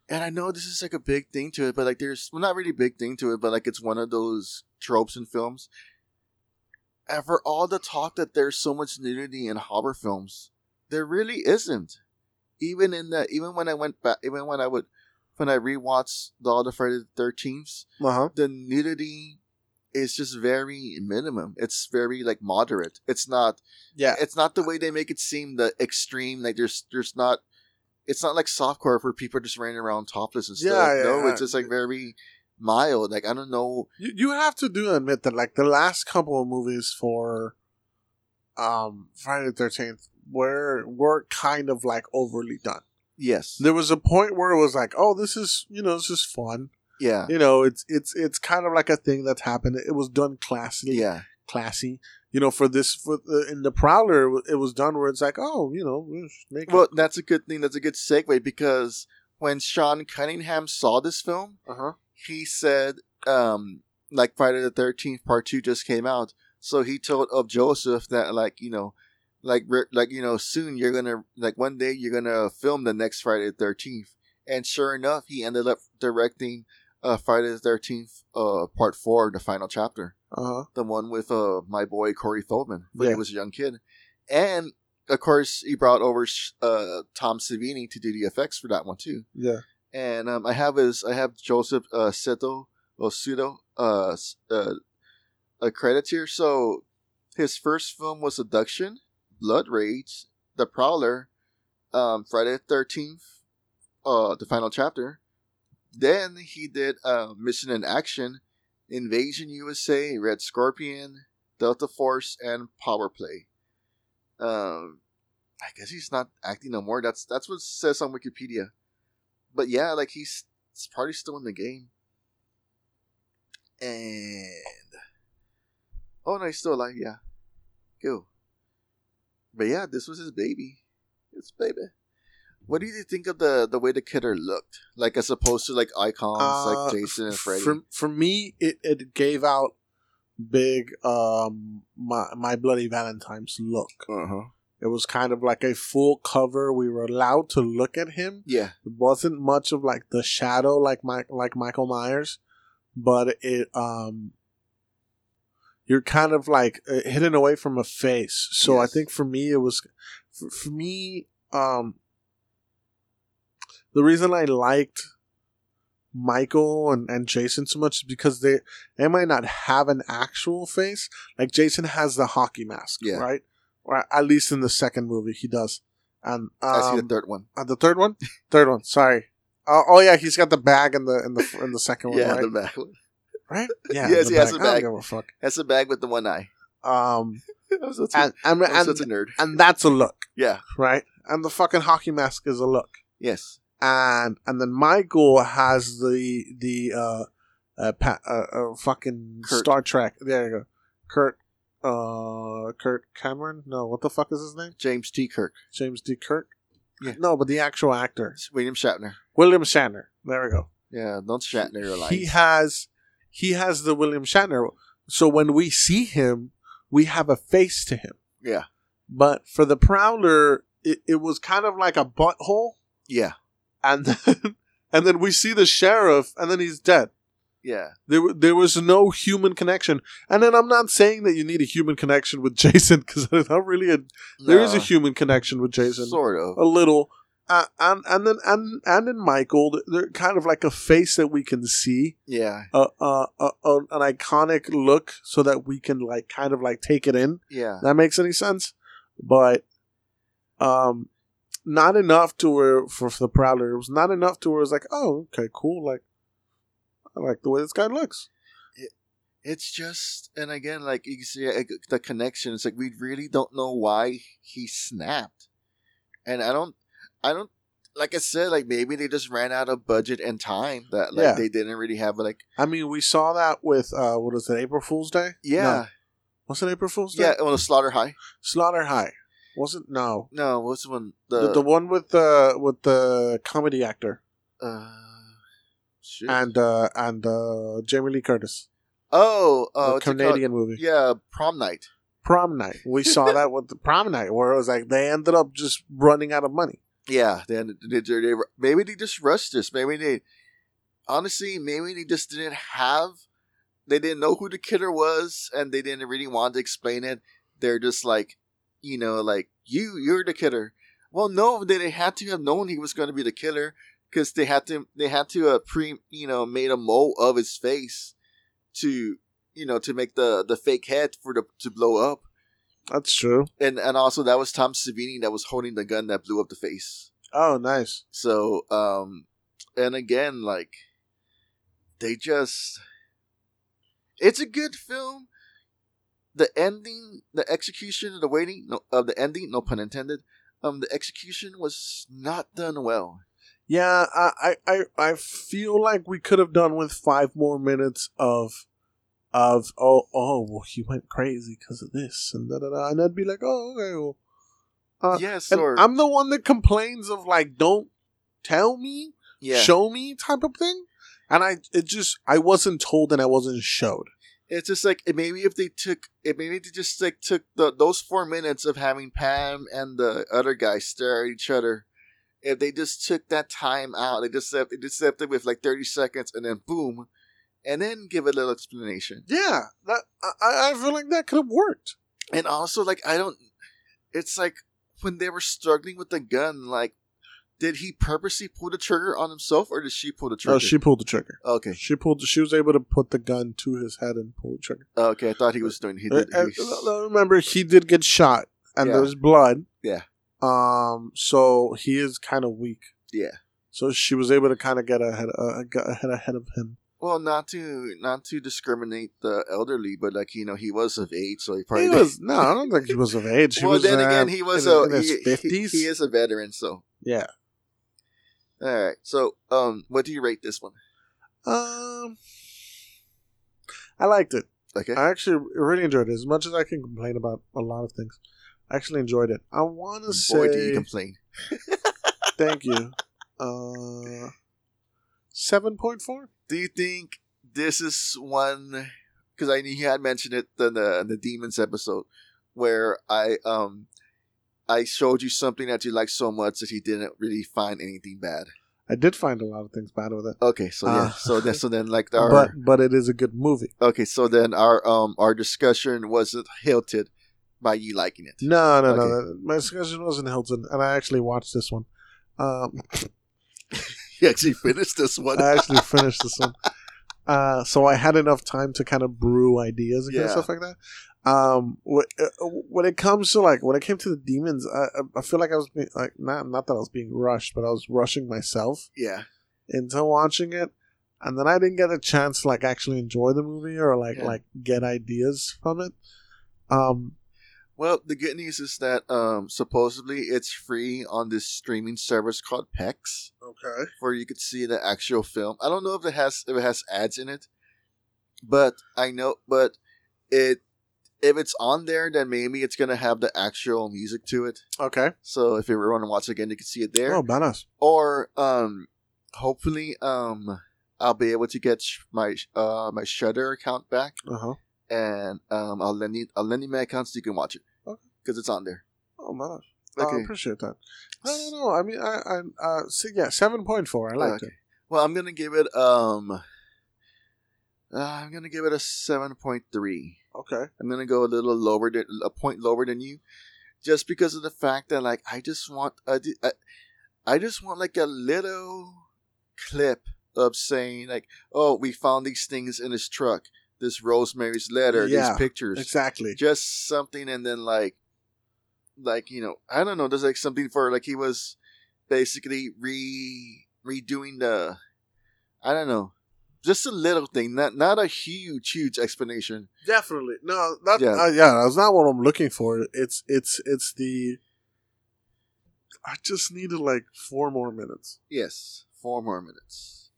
and I know this is like a big thing to it, but like there's well, not really big thing to it, but like it's one of those tropes in films. And for all the talk that there's so much nudity in horror films, there really isn't. Even in the even when I went back, even when I would when I rewatched the other Friday the Thirteenth, Uh huh. the nudity is just very minimum. It's very like moderate. It's not Yeah. it's not the way they make it seem the extreme. Like there's there's not it's not like softcore where people are just running around topless and stuff. Yeah, yeah, no, yeah. it's just like very mild. Like I don't know. You you have to do admit that like the last couple of movies for um Friday the Thirteenth were were kind of like overly done. Yes. There was a point where it was like, oh, this is you know this is fun. yeah. You know, it's it's it's kind of like a thing that's happened. It was done classy. Yeah. classy. You know, for this for the, in the Prowler, it was done where it's like, oh, you know, Well, that's a good thing. That's a good segue because when Sean Cunningham saw this film, Uh huh. he said, um, like Friday the Thirteenth Part Two just came out, so he told of Joseph that like you know, like like you know, soon you're gonna like one day you're gonna film the next Friday the Thirteenth, and sure enough, he ended up directing uh Friday the Thirteenth uh Part Four, the final chapter, Uh huh. the one with uh my boy Corey Feldman when Yeah. he was a young kid, and of course he brought over uh Tom Savini to do the effects for that one too Yeah. and um, I have his I have Joseph uh, Seto or Sudo uh, uh, a credit here. So his first film was Abduction, Blood Rage, The Prowler, um, Friday the Thirteenth, uh, the final chapter. Then he did uh, Missing in Action, Invasion USA, Red Scorpion, Delta Force, and Power Play. Um, I guess he's not acting no more. That's that's what says on Wikipedia but yeah, like he's, he's probably still in the game. And oh no, he's still alive. Yeah, go. But yeah, this was his baby. His baby. What do you think of the the way the kidder looked? Like as opposed to like icons Uh, like Jason and Freddy. For for me, it, it gave out big um my my bloody Valentine's look. uh huh. It was kind of like a full cover. We were allowed to look at him. Yeah. It wasn't much of like the shadow like my like Michael Myers, but it um you're kind of like uh, hidden away from a face. So I think for me it was for, for me um the reason I liked Michael and, and Jason so much is because they they might not have an actual face. Like Jason has the hockey mask, Yeah. right? Or at least in the second movie he does. And um, I see the third one. uh, the third one, *laughs* third one. Sorry. Uh, oh yeah, he's got the bag in the in the in the second one, Yeah, right? the one. right? *laughs* Yeah. Yes, he has a I bag. a fuck. That's the bag with the one eye. Um, *laughs* I'm such, and and a, I'm and, such a nerd. and that's a look, Yeah. right? And the fucking hockey mask is a look, Yes. And and then Michael has the the uh uh, pa- uh, uh fucking Kurt. Star Trek. There you go, Kurt. Uh, Kurt Cameron? No, what the fuck is his name? James T. Kirk. James D. Kirk. Yeah. No, but the actual actor, It's William Shatner. William Shatner. There we go. Yeah, don't Shatner your lines. he has he has the William Shatner. So when we see him, we have a face to him. yeah. But for the Prowler, it, it was kind of like a butthole, Yeah. And then *laughs* and then we see the sheriff, and then he's dead. Yeah. There, there was no human connection. And then I'm not saying that you need a human connection with *laughs* Jason because there's not really a. There is a human connection with Jason, Sort of. a little. Uh, and and then and and in Michael, they're kind of like a face that we can see, Yeah. uh, uh, uh, an iconic look, so that we can like kind of like take it in. Yeah. That makes any sense, but um, not enough to where for, for the Prowler. It was not enough to where it's like, oh, okay, cool. Like, I like the way this guy looks. It's just, and again, like you can see uh, the connection. It's like we really don't know why he snapped, and I don't, I don't, like I said, like maybe they just ran out of budget and time that like Yeah. they didn't really have like I mean, we saw that with uh, what is it, April Fool's Day? yeah, No. Was it April Fool's Day? yeah. Well, Slaughter High. Slaughter High. Was it? No. No, what's the one? The, The, the one with the with the comedy actor uh, shit. and uh, and uh, Jamie Lee Curtis, oh, uh, the what's it called? Canadian movie. Yeah, Prom Night. Prom night. We saw *laughs* that with the prom night, where it was like they ended up just running out of money. Yeah, then they, they, they, maybe they just rushed this. Maybe they, honestly, maybe they just didn't have, they didn't know who the killer was, and they didn't really want to explain it. They're just like, you know, like you, you're the killer. Well, no, they, they had to have known he was going to be the killer because they had to, they had to uh, pre, you know, made a mold of his face to, you know, to make the the fake head for the to blow up. That's true. And and also that was Tom Savini that was holding the gun that blew up the face. Oh, nice. So, um, and again, like, they just. It's a good film. The ending, the execution, the waiting no, of the ending, no pun intended. Um, the execution was not done well. Yeah, I, I, I, feel like we could have done with five more minutes of, of oh oh well he went crazy because of this and da da da and I'd be like oh okay well, uh, yes, and or I'm the one that complains of like don't tell me yeah, show me type of thing and I it just I wasn't told and I wasn't showed it's just like maybe if they took it, maybe they just like took the those four minutes of having Pam and the other guy stare at each other. If they just took that time out, they just left, they just left it with like thirty seconds, and then boom, and then give a little explanation. yeah that I, I feel like that could have worked And also, like I don't, it's like when they were struggling with the gun, like did he purposely pull the trigger on himself, or did she pull the trigger? oh she pulled the trigger okay, she pulled she was able to put the gun to his head and pull the trigger okay. I thought he was doing. He did. uh, he- uh, remember, he did get shot, and Yeah. there's blood. Yeah. Um. So he is kind of weak. yeah. So she was able to kind of get ahead, uh, get ahead ahead of him. Well, not to not to discriminate the elderly, but like you know, he was of age, so he probably He was no, I don't *laughs* think he was of age. He well, was, then uh, again, he was in, a in his he- he- fifties. He, is a veteran, so Yeah. All right. So, um, what do you rate this one? Um. I liked it. Okay, I actually really enjoyed it. As much as I can complain about a lot of things, I actually enjoyed it. I want to say. boy, do you complain? *laughs* Thank you. Uh. Seven point four. Do you think this is one? Because I knew you had mentioned it in the in the demons episode, where I um, I showed you something that you liked so much that you didn't really find anything bad. I did find a lot of things bad with it. Okay, so yeah, Ah. so then so then like *laughs* our but but it is a good movie. okay, so then our um our discussion wasn't hilted by you liking it. No, no, no, Okay. no. My discussion wasn't Hilton, and I actually watched this one. Um, *laughs* You actually finished this one. I actually *laughs* finished this one, uh, so I had enough time to kind of brew ideas and kind of stuff like that. Um, uh, when it comes to like when it came to the demons, I, I- I feel like I was being like not not that I was being rushed, but I was rushing myself yeah, into watching it, and then I didn't get a chance to like actually enjoy the movie or like Yeah. like get ideas from it. Um, Well, the good news is that um, supposedly it's free on this streaming service called Plex, okay. where you could see the actual film. I don't know if it has if it has ads in it, but I know, but it if it's on there, then maybe it's gonna have the actual music to it. Okay. So if you ever want to watch it again, you can see it there. Oh, badass. Or um, hopefully um, I'll be able to get my uh my Shudder account back, Uh huh. and um, I'll lend you I'll lend you my account so you can watch it Okay. because it's on there. Oh, badass. I Okay. appreciate that. I don't know. I mean, I, I, uh, see, yeah, seven point four. I like Okay. it. Well, I'm gonna give it um. Uh, I'm gonna give it a seven point three. Okay. I'm gonna go a little lower than a point lower than you, just because of the fact that like I just want a, I, I just want like a little clip of saying like, oh, we found these things in his truck, this Rosemary's letter, Yeah, these pictures, Exactly. just something, and then like, like you know, I don't know, there's like something for like he was basically re redoing the, I don't know. Just a little thing, not not a huge, huge explanation. Definitely. No, that Yeah. yeah. Uh, yeah, that's not what I'm looking for. It's it's it's the I just needed like four more minutes. Yes, four more minutes.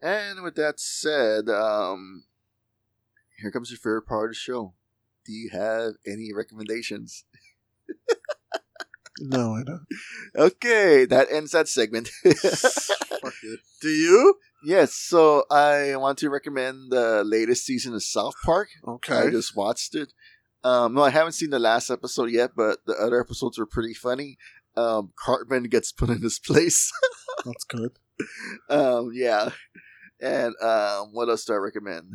And with that said, um, here comes your favorite part of the show. Do you have any recommendations? No, I don't. *laughs* Okay, that ends that segment. *laughs* Fuck it. Do you? Yes, so I want to recommend the latest season of South Park. Okay. I just watched it. Um, no, I haven't seen the last episode yet, but the other episodes are pretty funny. Um, Cartman gets put in his *laughs* place. That's good. um, yeah. And um, what else do I recommend?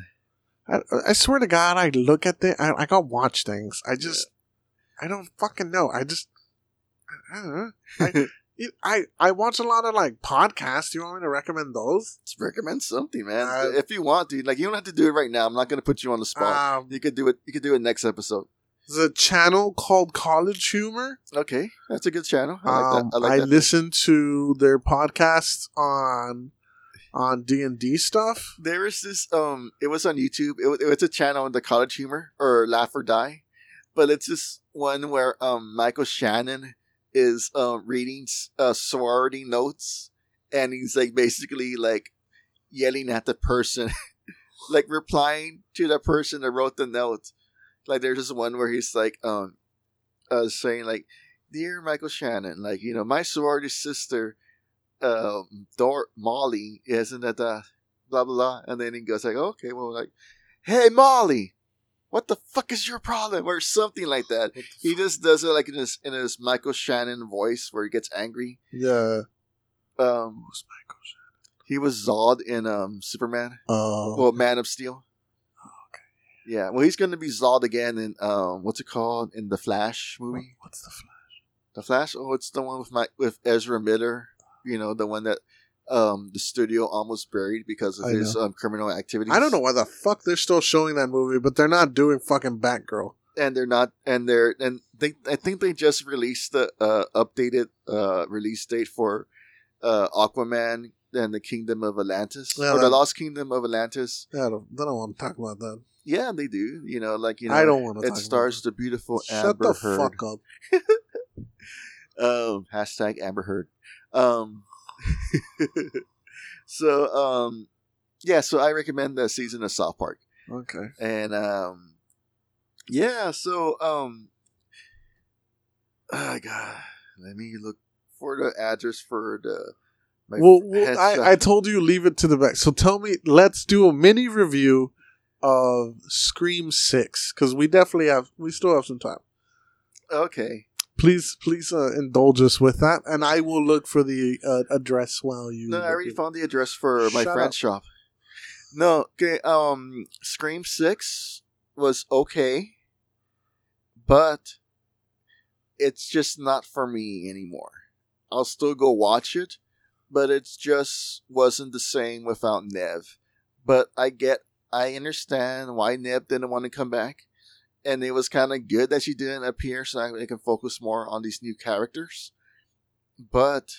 I, I swear to God, I look at the I, I can watch things. I just I don't fucking know. I just I don't know. *laughs* I, I I watch a lot of like podcasts. Do you want me to recommend those? Just recommend something, man. Uh, if you want to, like, you don't have to do it right now. I'm not going to put you on the spot. Um, you could do it. You could do it next episode. there's a channel called College Humor. Okay, that's a good channel. I like Um, that. I like I that. listen to their podcasts on on D and D stuff. there is this. Um, it was on YouTube. It, was- it's a channel, the College Humor or Laugh or Die, but it's this one where um Michael Shannon is um reading uh, sorority notes, and he's like basically like yelling at the person, *laughs* like replying to the person that wrote the note. Like there's this one where he's like um uh saying like, "Dear Michael Shannon, like you know my sorority sister, um Dor Molly isn't that the blah blah blah," and then he goes like, "Okay, well like, hey Molly." What the fuck is your problem? Or something like that. He just does it like in his in his Michael Shannon voice where he gets angry. Yeah. Um, Who's Michael Shannon? he was Zod in um Superman. Oh, Well, Man of Steel. Okay, Yeah, well, he's going to be Zod again in um, what's it called in the Flash movie? what's the flash? The Flash. Oh, it's the one with my with Ezra Miller. You know, the one that um the studio almost buried because of I his um, criminal activities. I don't know why the fuck they're still showing that movie, but they're not doing fucking Batgirl. and they're not, and they're and they. I think they just released the uh, updated uh, release date for uh, Aquaman and the Kingdom of Atlantis Yeah, or the Lost Kingdom of Atlantis. Yeah, I don't, they don't want to talk about that. Yeah, they do. You know, like you know, I don't want to. it talk stars About the beautiful that. Shut Amber the Heard. Shut the fuck up. *laughs* Um, hashtag Amber Heard. Um, *laughs* so um, yeah. So I recommend the season of South Park, Okay. and um, yeah. So um, oh God, let me look for the address for the. My Well, well. I, I told you leave it to the back. So tell me, let's do a mini review of Scream Six because we definitely have, we still have some time. okay. Please, please uh, indulge us with that, and I will look for the uh, address while you. No, I already it. found the address for my Shut friend's up. shop. No, okay. Um, Scream Six was okay, but it's just not for me anymore. I'll still go watch it, but it's just wasn't the same without Nev. But I get, I understand why Nev didn't want to come back, and it was kind of good that she didn't appear, so I can focus more on these new characters. But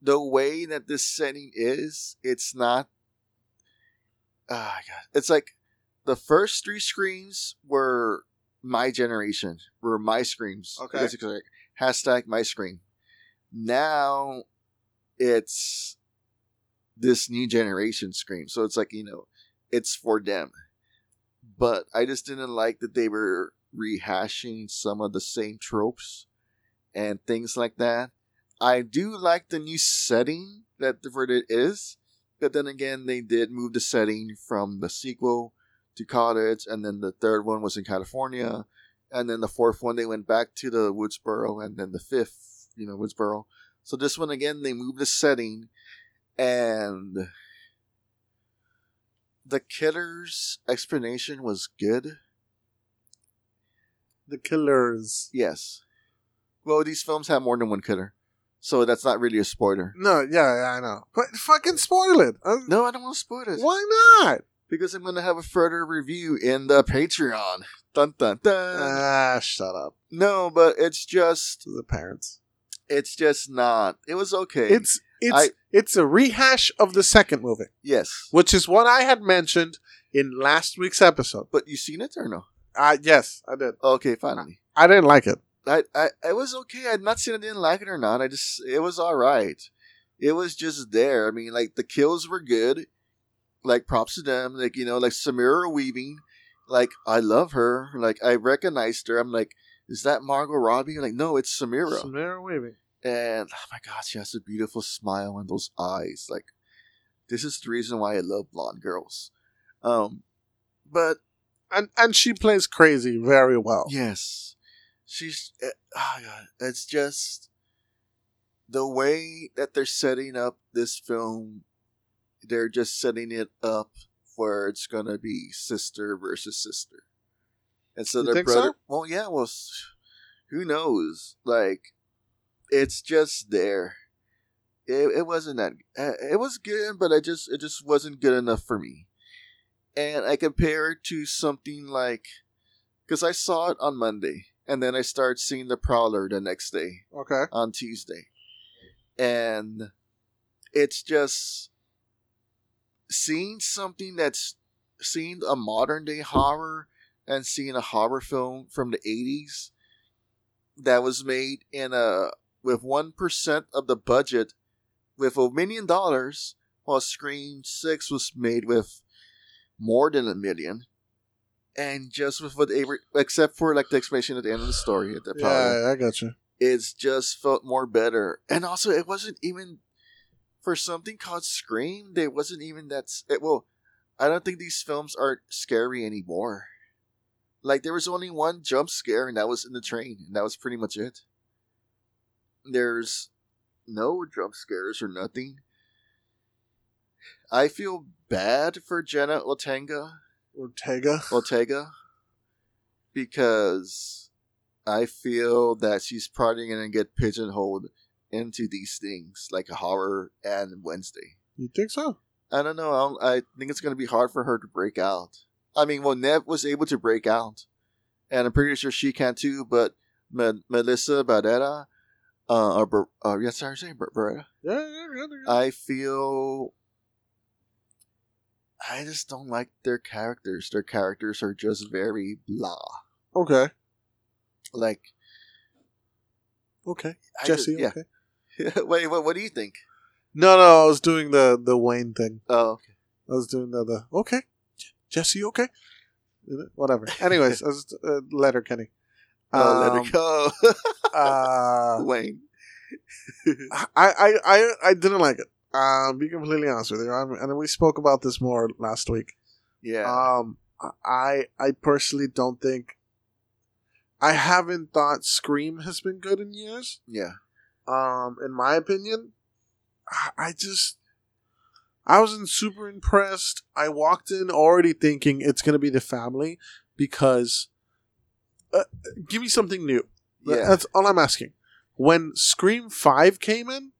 the way that this setting is, it's not. Ah, God, it's like the first three screens were my generation, were my screams. Okay. I guess you could say, Hashtag my scream. Now it's this new generation scream. So it's like, you know, it's for them. But I just didn't like that they were rehashing some of the same tropes and things like that. I do like the new setting that the is, but then again, they did move the setting from the sequel to college, and then the third one was in California, and then the fourth one they went back to the Woodsboro, and then the fifth, you know, Woodsboro. So this one again, they moved the setting, and the killer's explanation was good. The killers. Yes. Well, these films have more than one killer, so that's not really a spoiler. No, yeah, yeah, I know. But fucking spoil it. Uh, No, I don't want to spoil it Why not? because I'm going to have a further review in the Patreon. Dun dun dun. Ah, shut up. no, but it's just, the parents. it's just not. It was okay. It's it's I- it's a rehash of the second movie, yes, which is what I had mentioned in last week's episode. but you seen it or no? Uh, yes, I did. Okay, finally. I didn't like it. I, I it was okay. I'd not seen it. I didn't like it or not. I just it was all right. It was just there. I mean, like the kills were good. Like props to them. Like you know, like Samira Weaving. Like I love her. Like I recognized her. I'm like, is that Margot Robbie? Like no, it's Samira. Samara Weaving. And oh my god, she has a beautiful smile and those eyes. Like this is the reason why I love blonde girls. Um, but And and she plays crazy very well. Yes, she's. Uh, oh god, it's just the way that they're setting up this film. They're just setting it up where it's gonna be sister versus sister, and so You their brother. so? Well, yeah. Well, who knows? Like, it's just there. It, it wasn't that. Uh, it was good, but I just it just wasn't good enough for me. And I compare it to something like because I saw it on Monday, and then I started seeing the Prowler the next day Okay. on Tuesday, and it's just seeing something that's seeing a modern day horror and seeing a horror film from the eighties that was made in a with one percent of the budget with a million dollars, while Scream Six was made with more than a million. And just with what were, except for like the explanation at the end of the story at the Prowler Yeah, I got you. it's just felt more better. And also, it wasn't even for something called Scream. There wasn't even that. It, well, I don't think these films are scary anymore. Like there was only one jump scare, and that was in the train, and that was pretty much it. There's no jump scares or nothing. I feel bad for Jenna Ortega Ortega. Ortega because I feel that she's probably gonna get pigeonholed into these things like a horror and Wednesday. You think so? I don't know. I, don't- I think it's gonna be hard for her to break out. I mean, well, Nev was able to break out, and I'm pretty sure she can too. But Me- Melissa Barrera, uh, or Ber- uh, yes, sorry, say Ber- Barrera. Yeah, yeah, yeah. yeah. I feel I just don't like their characters. Their characters are just very blah. okay. Like Okay. I Jesse, just- okay. *laughs* Wait, what? What do you think? No, no, I was doing the the Wayne thing. Oh, okay. I was doing the the okay. Jesse, okay. Whatever. Anyways, *laughs* I was uh, Letterkenny. Oh, let Um, her go, *laughs* uh, *laughs* Wayne. I, I, I, I didn't like it. Um, be completely honest with you, Um, and we spoke about this more last week. Yeah, Um, I, I personally don't think. I haven't thought Scream has been good in years. yeah, Um, in my opinion, I, I just, I wasn't super impressed. I walked in already thinking it's gonna be the family because, uh, give me something new. Yeah. That's all I'm asking. When Scream Five came in,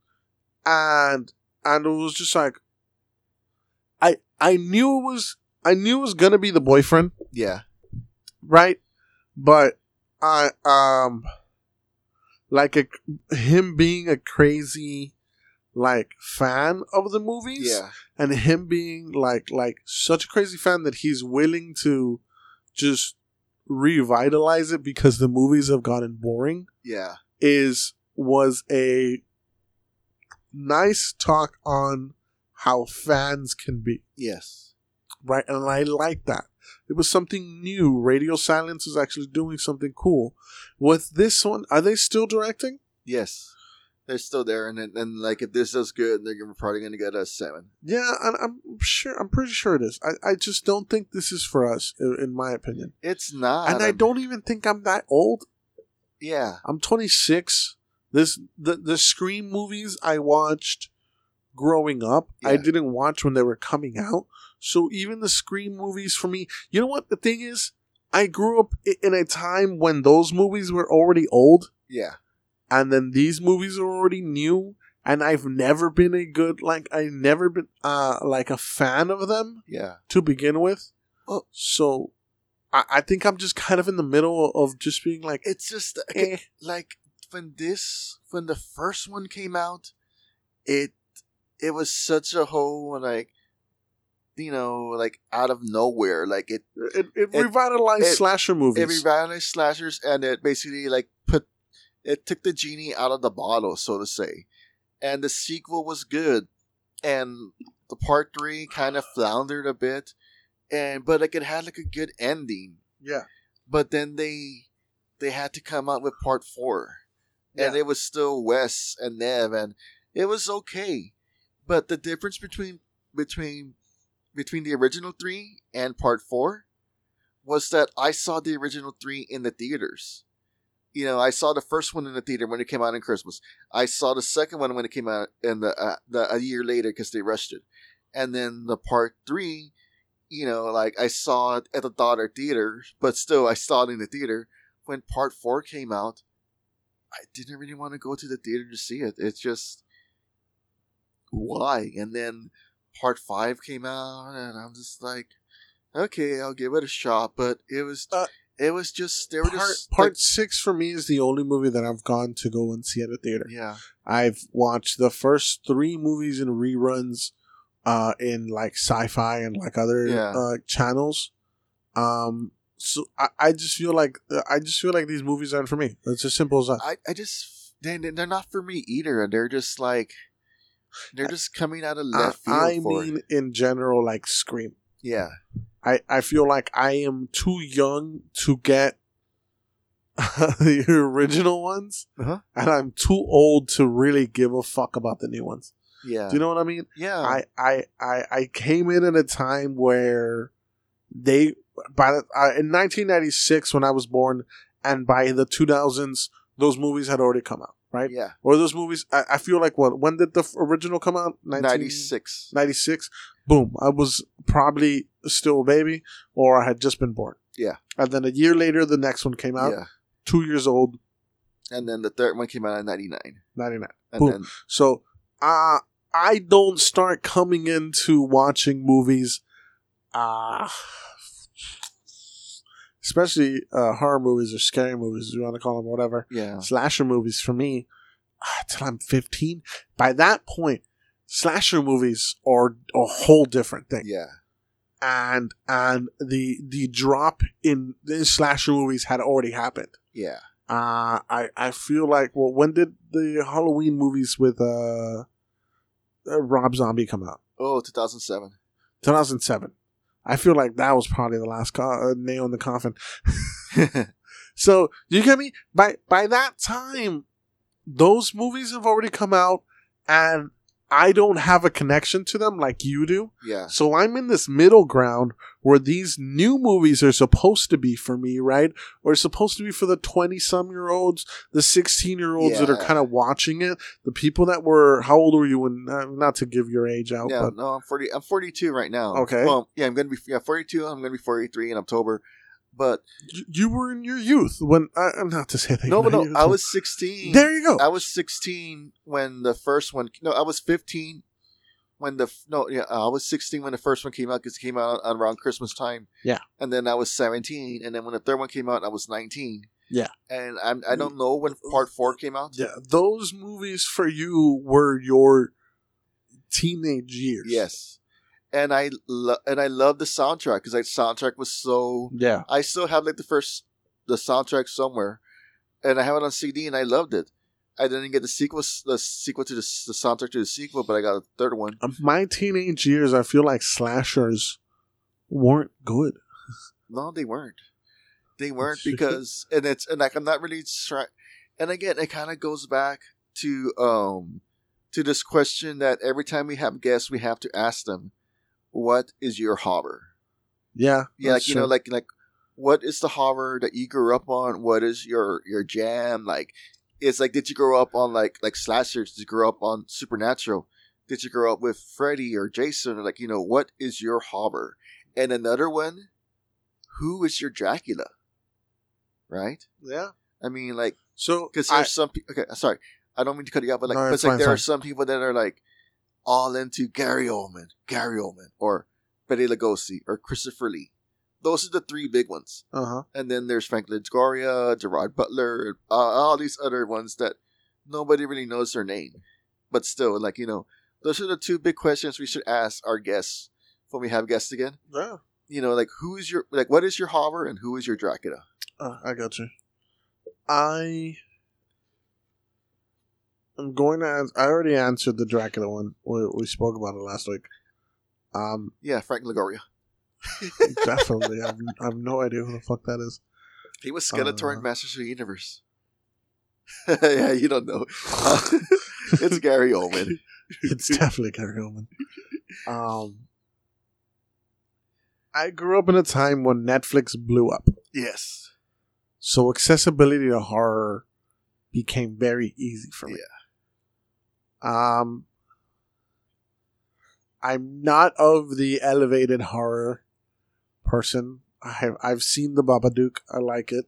and and it was just like, I I knew it was I knew it was gonna be the boyfriend, yeah, right? But I um, like a him being a crazy like fan of the movies, yeah, and him being like like such a crazy fan that he's willing to just revitalize it because the movies have gotten boring yeah, is was a nice talk on how fans can be. Yes, right and i like that. It was something new. Radio silence is actually doing something cool. With this one are they still directing? Yes. They're still there, and and like if this does good, they're probably gonna get a seven. yeah and i'm sure i'm pretty sure it is i, I just don't think this is for us in, in my opinion It's not, and i I'm- don't even think i'm that old Yeah, I'm 26. This the the Scream movies I watched growing up. I didn't watch when they were coming out. So even the Scream movies for me, you know what the thing is? I grew up in a time when those movies were already old, Yeah. And then these movies are already new. And I've never been a good like I've never been uh like a fan of them Yeah. to begin with. Well- so I, I think I'm just kind of in the middle of just being like, It's just eh. like when this when the first one came out, it it was such a whole like you know like out of nowhere like it it, it, it- revitalized it- slasher movies. it revitalized slashers and it basically like put it took the genie out of the bottle so to say. And the sequel was good and the part three kind of floundered a bit and but like it had like a good ending. Yeah, but then they they had to come out with part four. And Yeah. it was still Wes and Nev and it was okay. But the difference between between between the original three and part four was that I saw the original three in the theaters. You know, I saw the first one in the theater when it came out in Christmas. I saw the second one when it came out in the, uh, the a year later because they rushed it, and then the part three, you know, like I saw it at the daughter theater, but still I saw it in the theater. When part four came out, I didn't really want to go to the theater to see it. It's just why? And then part five came out, and I'm just like, okay, I'll give it a shot. But it was, Uh, it was just they were part just part like- six for me is the only movie that I've gone to go and see at a theater. yeah, I've watched the first three movies in reruns, uh, in like sci-fi and like other Yeah. uh, channels. Um, so I, I just feel like I just feel like these movies aren't for me. It's as simple as that. I, I just they they're not for me either. And They're just like they're just coming out of I, left field. I mean, in general, like Scream. yeah, I, I feel like I am too young to get *laughs* the original ones, Uh-huh. and I'm too old to really give a fuck about the new ones. yeah, Do you know what I mean? yeah, I, I, I, I came in at a time where they by the, uh, in 1996 when I was born, and by the 2000s those movies had already come out, right? yeah. Or those movies, I, I feel like what? When did the f- original come out? 19 Ninety six. 96 boom i was probably still a baby or i had just been born Yeah. and then a year later the next one came out Yeah, two years old and then the third one came out in ninety nine, 99 and Boom. then so uh, i don't start coming into watching movies uh, especially uh, horror movies or scary movies you want to call them whatever yeah, slasher movies for me uh, till i'm 15 by that point slasher movies are a whole different thing yeah, and and the the drop in the slasher movies had already happened. yeah. Uh I I feel like well when did the Halloween movies with uh, uh Rob Zombie come out? Oh, 2007. 2007. I feel like that was probably the last co- uh, nail in the coffin. *laughs* So you get me? By by that time, those movies have already come out, and I don't have a connection to them like you do. yeah, So I'm in this middle ground where these new movies are supposed to be for me, right? Or supposed to be for the 20 some year olds, the 16 year olds that are kind of watching it, the people that were, how old were you when, uh, not to give your age out, yeah. but No, I'm forty. I'm forty two right now. Okay. Well, yeah, I'm gonna be yeah forty two. I'm gonna be forty three in October. But you, were in your youth when, I, am not to say that no, but no, I was sixteen. there you go. I was 16 when the first one. No, I was 15 when the no. Yeah, I was 16 when the first one came out because it came out around Christmas time. Yeah. and then I was 17, and then when the third one came out, I was 19. Yeah. and I'm, I don't know when part four came out. yeah, those movies for you were your teenage years. Yes, and I lo- and I love the soundtrack because like soundtrack was so. Yeah. I still have like the first the soundtrack somewhere, and I have it on CD, and I loved it. I didn't get the sequel, the sequel to the, the soundtrack to the sequel, but I got a third one. Um, My teenage years, I feel like slashers weren't good. No, they weren't. They weren't because, and it's and like I'm not really trying. And again, it kind of goes back to um to this question that every time we have guests, we have to ask them, "What is your horror?" Yeah. Yeah, like you know, like like what is the horror that you grew up on? What is your your jam? Like, it's like did you grow up on like like slashers? Did you grow up on supernatural? did you grow up with Freddy or Jason? Or like, you know, what is your horror? And another one, who is your Dracula? Right? Yeah. I mean, like, So because I- there's some people. Okay, sorry, I don't mean to cut you off, but like, No, but like fine, there are some people that are like all into Gary Oldman, Gary Oldman, or Bela Lugosi, or Christopher Lee. Those are the three big ones. uh-huh. And then there's Frank Goria, Gerard Butler, uh, all these other ones that nobody really knows their name. But still, like, you know, those are the two big questions we should ask our guests when we have guests again. Yeah. You know, like, who is your, like, what is your hover and who is your Dracula? Uh, I got you. I am going to. Ans- I already answered the Dracula one. We, we spoke about it last week. Um, Yeah, Frank Lagoria. *laughs* definitely. I've, I have no idea who the fuck that is. He was Skeletor in Uh. Masters of the Universe. *laughs* yeah, you don't know. *laughs* it's Gary Oldman. It's definitely Gary Oldman. Um, I grew up in a time when Netflix blew up, Yes. so accessibility to horror became very easy for me. Um, I'm not of the elevated horror person. I have I've seen the Babadook. I like it.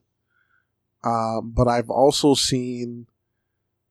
Um, but I've also seen,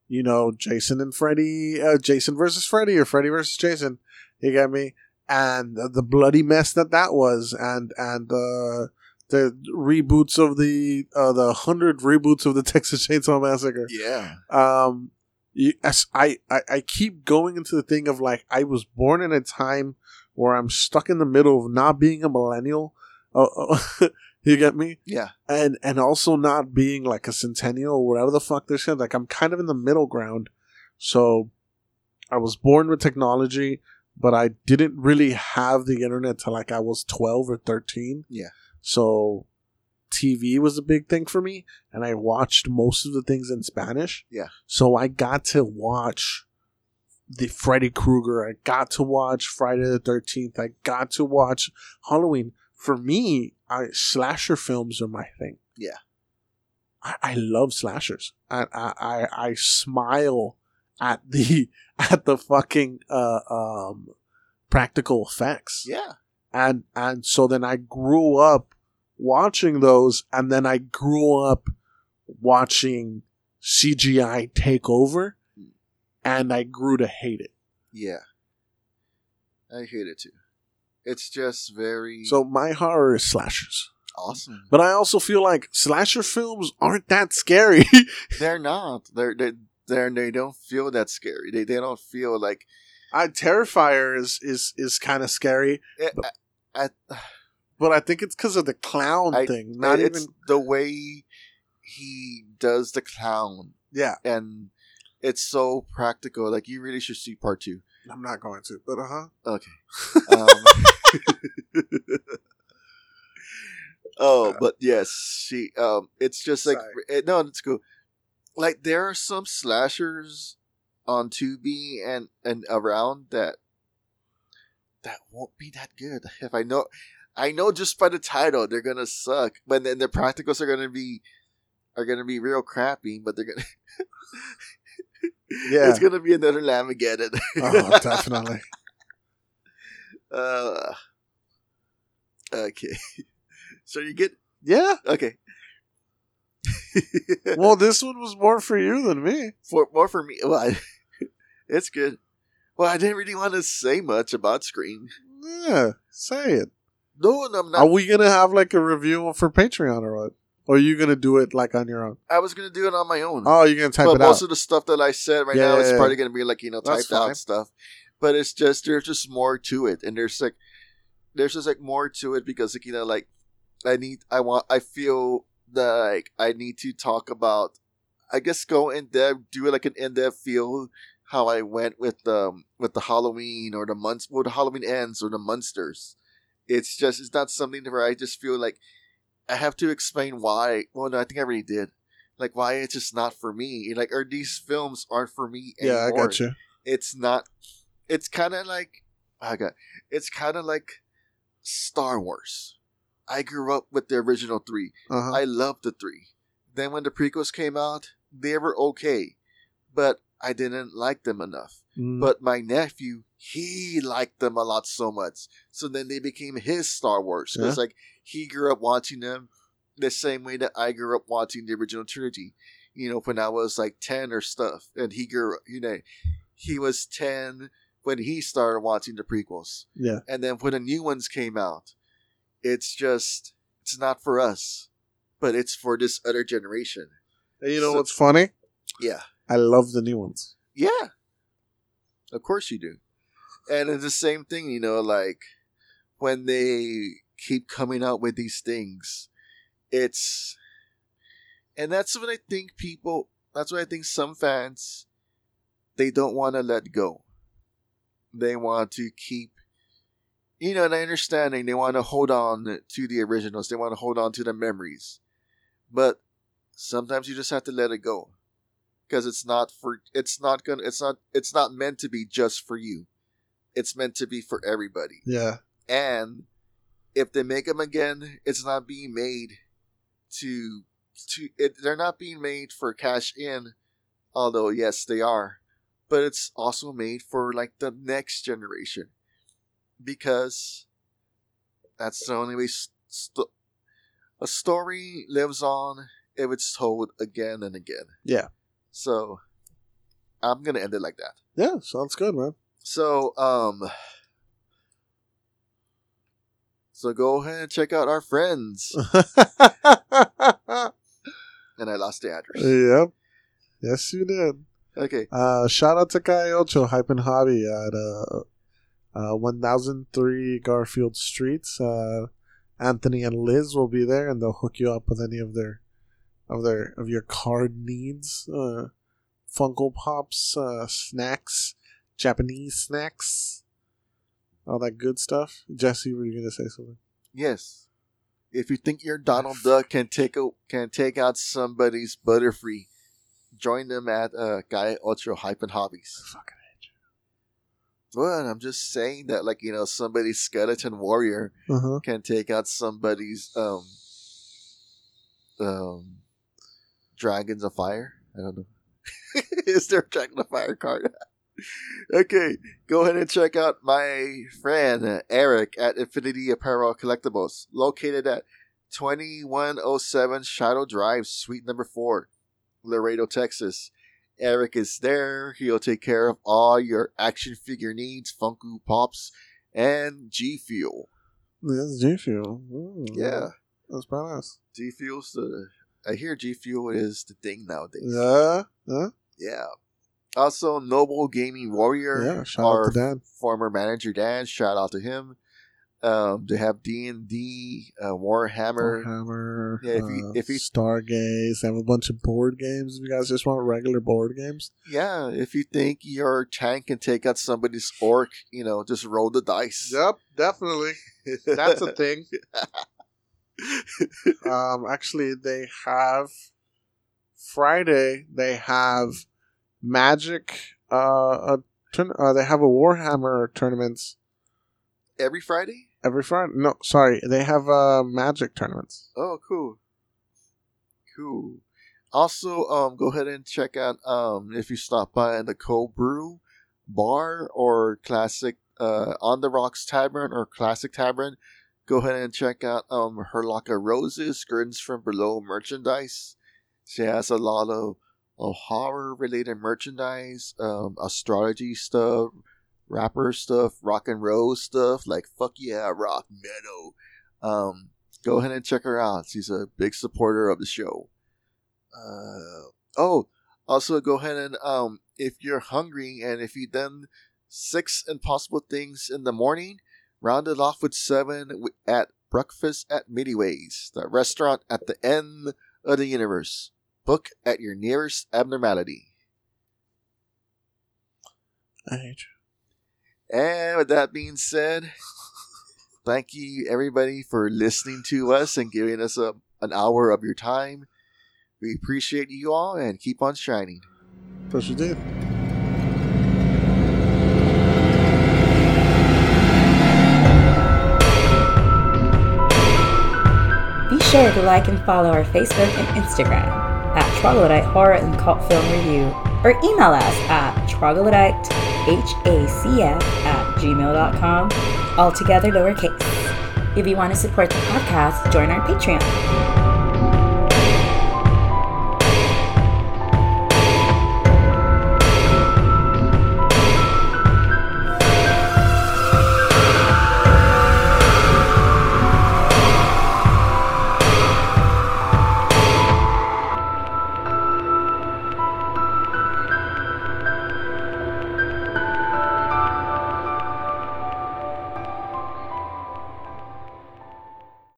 you know, Jason and Freddy, uh, Jason versus Freddy or Freddy versus Jason. You get me? And the, the bloody mess that that was, and and uh, the reboots of the uh, the hundred reboots of the *laughs* Texas Chainsaw Massacre Yeah. um you, as I, I i keep going into the thing of like i was born in a time where i'm stuck in the middle of not being a millennial. Uh, uh, *laughs* you get me? Yeah. and and also not being like a centennial or whatever the fuck this is like i'm kind of in the middle ground. So i was born with technology but i didn't really have the internet till like i was 12 or 13 Yeah. so tv was a big thing for me and i watched most of the things in spanish Yeah. so i got to watch the freddy krueger i got to watch friday the 13th i got to watch halloween for me I, slasher films are my thing Yeah. I, I love slashers. I, I I I smile at the *laughs* at the fucking uh, um practical effects. Yeah. And and so then I grew up watching those, and then I grew up watching CGI take over, and I grew to hate it. Yeah. I hate it too. It's just very So my horror is slashers. awesome. But I also feel like slasher films aren't that scary. *laughs* They're not. They're they they're they don't feel that scary. They they don't feel like I Terrifier is is is kind of scary. eh, I, But I think it's because of the clown I- thing. Not it's even. the way he does the clown Yeah, and it's so practical. Like you really should see part two. I'm not going to. But uh huh. Okay. Um, *laughs* oh, but yes, she. Um, it's just like it, no, it's cool. Like there are some slashers on Tubi and and around that that won't be that good. If I know, I know just by the title they're gonna suck, but then the practicals are gonna be are gonna be real crappy. But they're gonna. *laughs* Yeah. it's gonna be another Llamageddon. Oh, *laughs* definitely. Uh, okay. *laughs* So you get Yeah. okay. Well, this one was more for you than me. for more for me. Well, I, it's good. Well, I didn't really want to say much about Scream. Yeah. Say it. No, I'm not. Are we gonna have like a review for Patreon or what? Or are you gonna do it like on your own? I was gonna do it on my own. Oh, you're gonna type but it most of the stuff that I said right Yeah, now yeah, is yeah. probably gonna be like you know typed out stuff. But it's just there's just more to it, and there's like there's just like more to it because like you know like I need I want I feel that like I need to talk about I guess go in depth do it like an in depth feel how I went with um with the Halloween or the months where the Halloween ends or the monsters. It's just it's not something where I just feel like I have to explain why. Well, no, I think I already did. Like why it's just not for me. Like, or these films aren't for me yeah, I anymore. got you. It's not. It's kind of like I got. It's kind of like Star Wars. I grew up with the original three. Uh huh. I loved the three. Then when the prequels came out, they were okay, but I didn't like them enough. Mm. But my nephew, he liked them a lot so much. So then they became his Star Wars. Because Yeah. like he grew up watching them the same way that I grew up watching the original trilogy. You know, when I was like ten or stuff, and he grew, you know, he was ten when he started watching the prequels, yeah. and then when the new ones came out, it's just it's not for us, but it's for this other generation. And you know So- what's funny? Yeah. I love the new ones. Yeah. Of course you do. And it's the same thing, you know, like when they keep coming out with these things, it's and that's what I think people that's what I think some fans they don't want to let go. They want to keep you know, and I understand they want to hold on to the originals. They want to hold on to the memories. But sometimes you just have to let it go because it's not for it's not gonna it's not it's not meant to be just for you. It's meant to be for everybody. Yeah. and if they make them again it's not being made to to it they're not being made for cash in although yes they are. But it's also made for like the next generation. Because that's the only way st- a story lives on if it's told again and again. Yeah. So I'm gonna end it like that. Yeah. Sounds good, man. So um so go ahead and check out our friends. *laughs* and I lost the address. yep. Yes, you did. Okay. Uh, shout out to Kai Ocho, Hype and Hobby at uh, uh, 1003 Garfield Streets. Uh, Anthony and Liz will be there, and they'll hook you up with any of their of their of your card needs. Uh, Funko Pops, uh, snacks, Japanese snacks, all that good stuff. Jesse, were you gonna say something? Yes. If you think your Donald Duck can take a, can take out somebody's Butterfree, join them at uh, Guy Ultra Hype and Hobbies. Fucking Well, I'm just saying that, like you know, somebody's skeleton warrior Uh huh. can take out somebody's um um dragons of fire. I don't know. *laughs* Is there a dragon of fire card? *laughs* okay, go ahead and check out my friend Eric at Infinity Apparel Collectibles, located at 2107 Shadow Drive, Suite Number Four, Laredo, Texas. Eric is there. He'll take care of all your action figure needs, Funko Pops, and G Fuel. That's G Fuel. Mm, Yeah. that's badass. G Fuel's the. I hear G Fuel is the thing nowadays. Yeah, yeah, Yeah. Also, Noble Gaming Warrior. yeah. Shout our out to Dan. former manager Dan. Shout out to him. Um, they have D and D, uh, Warhammer. Warhammer. Yeah, if you- uh, if you- Stargaze, they have a bunch of board games. If you guys just want regular board games, Yeah, if you think your tank can take out somebody's orc, you know, just roll the dice. Yep, definitely. That's a *laughs* thing. *laughs* um, actually, they have Friday. They have Magic. Uh, a turn- uh, they have a Warhammer tournaments Every Friday. every Friday. No, sorry, they have uh Magic tournaments. Oh, cool. Cool. Also, um, go ahead and check out um if you stop by the Cold Brew Bar or Classic uh on the Rocks Tavern or Classic Tavern. Go ahead and check out um her Lock of Roses, Gardens from Below merchandise. She has a lot of, of horror related merchandise, um, astrology stuff, rapper stuff, rock and roll stuff, like fuck yeah, rock metal. Um, go ahead and check her out. She's a big supporter of the show. Uh, oh, also go ahead and um, if you're hungry and if you've done six impossible things in the morning, round it off with seven at breakfast at Milliways, the restaurant at the end of the universe. Book at your nearest abnormality. I hate And with that being said, thank you everybody for listening to us and giving us a, an hour of your time. We appreciate you all and keep on shining. you. Plus, sure to like and follow our Facebook and Instagram at Troglodyte Horror and Cult Film Review, or email us at troglodytehacf at gmail.com, altogether lowercase. If you want to support the podcast, join our Patreon.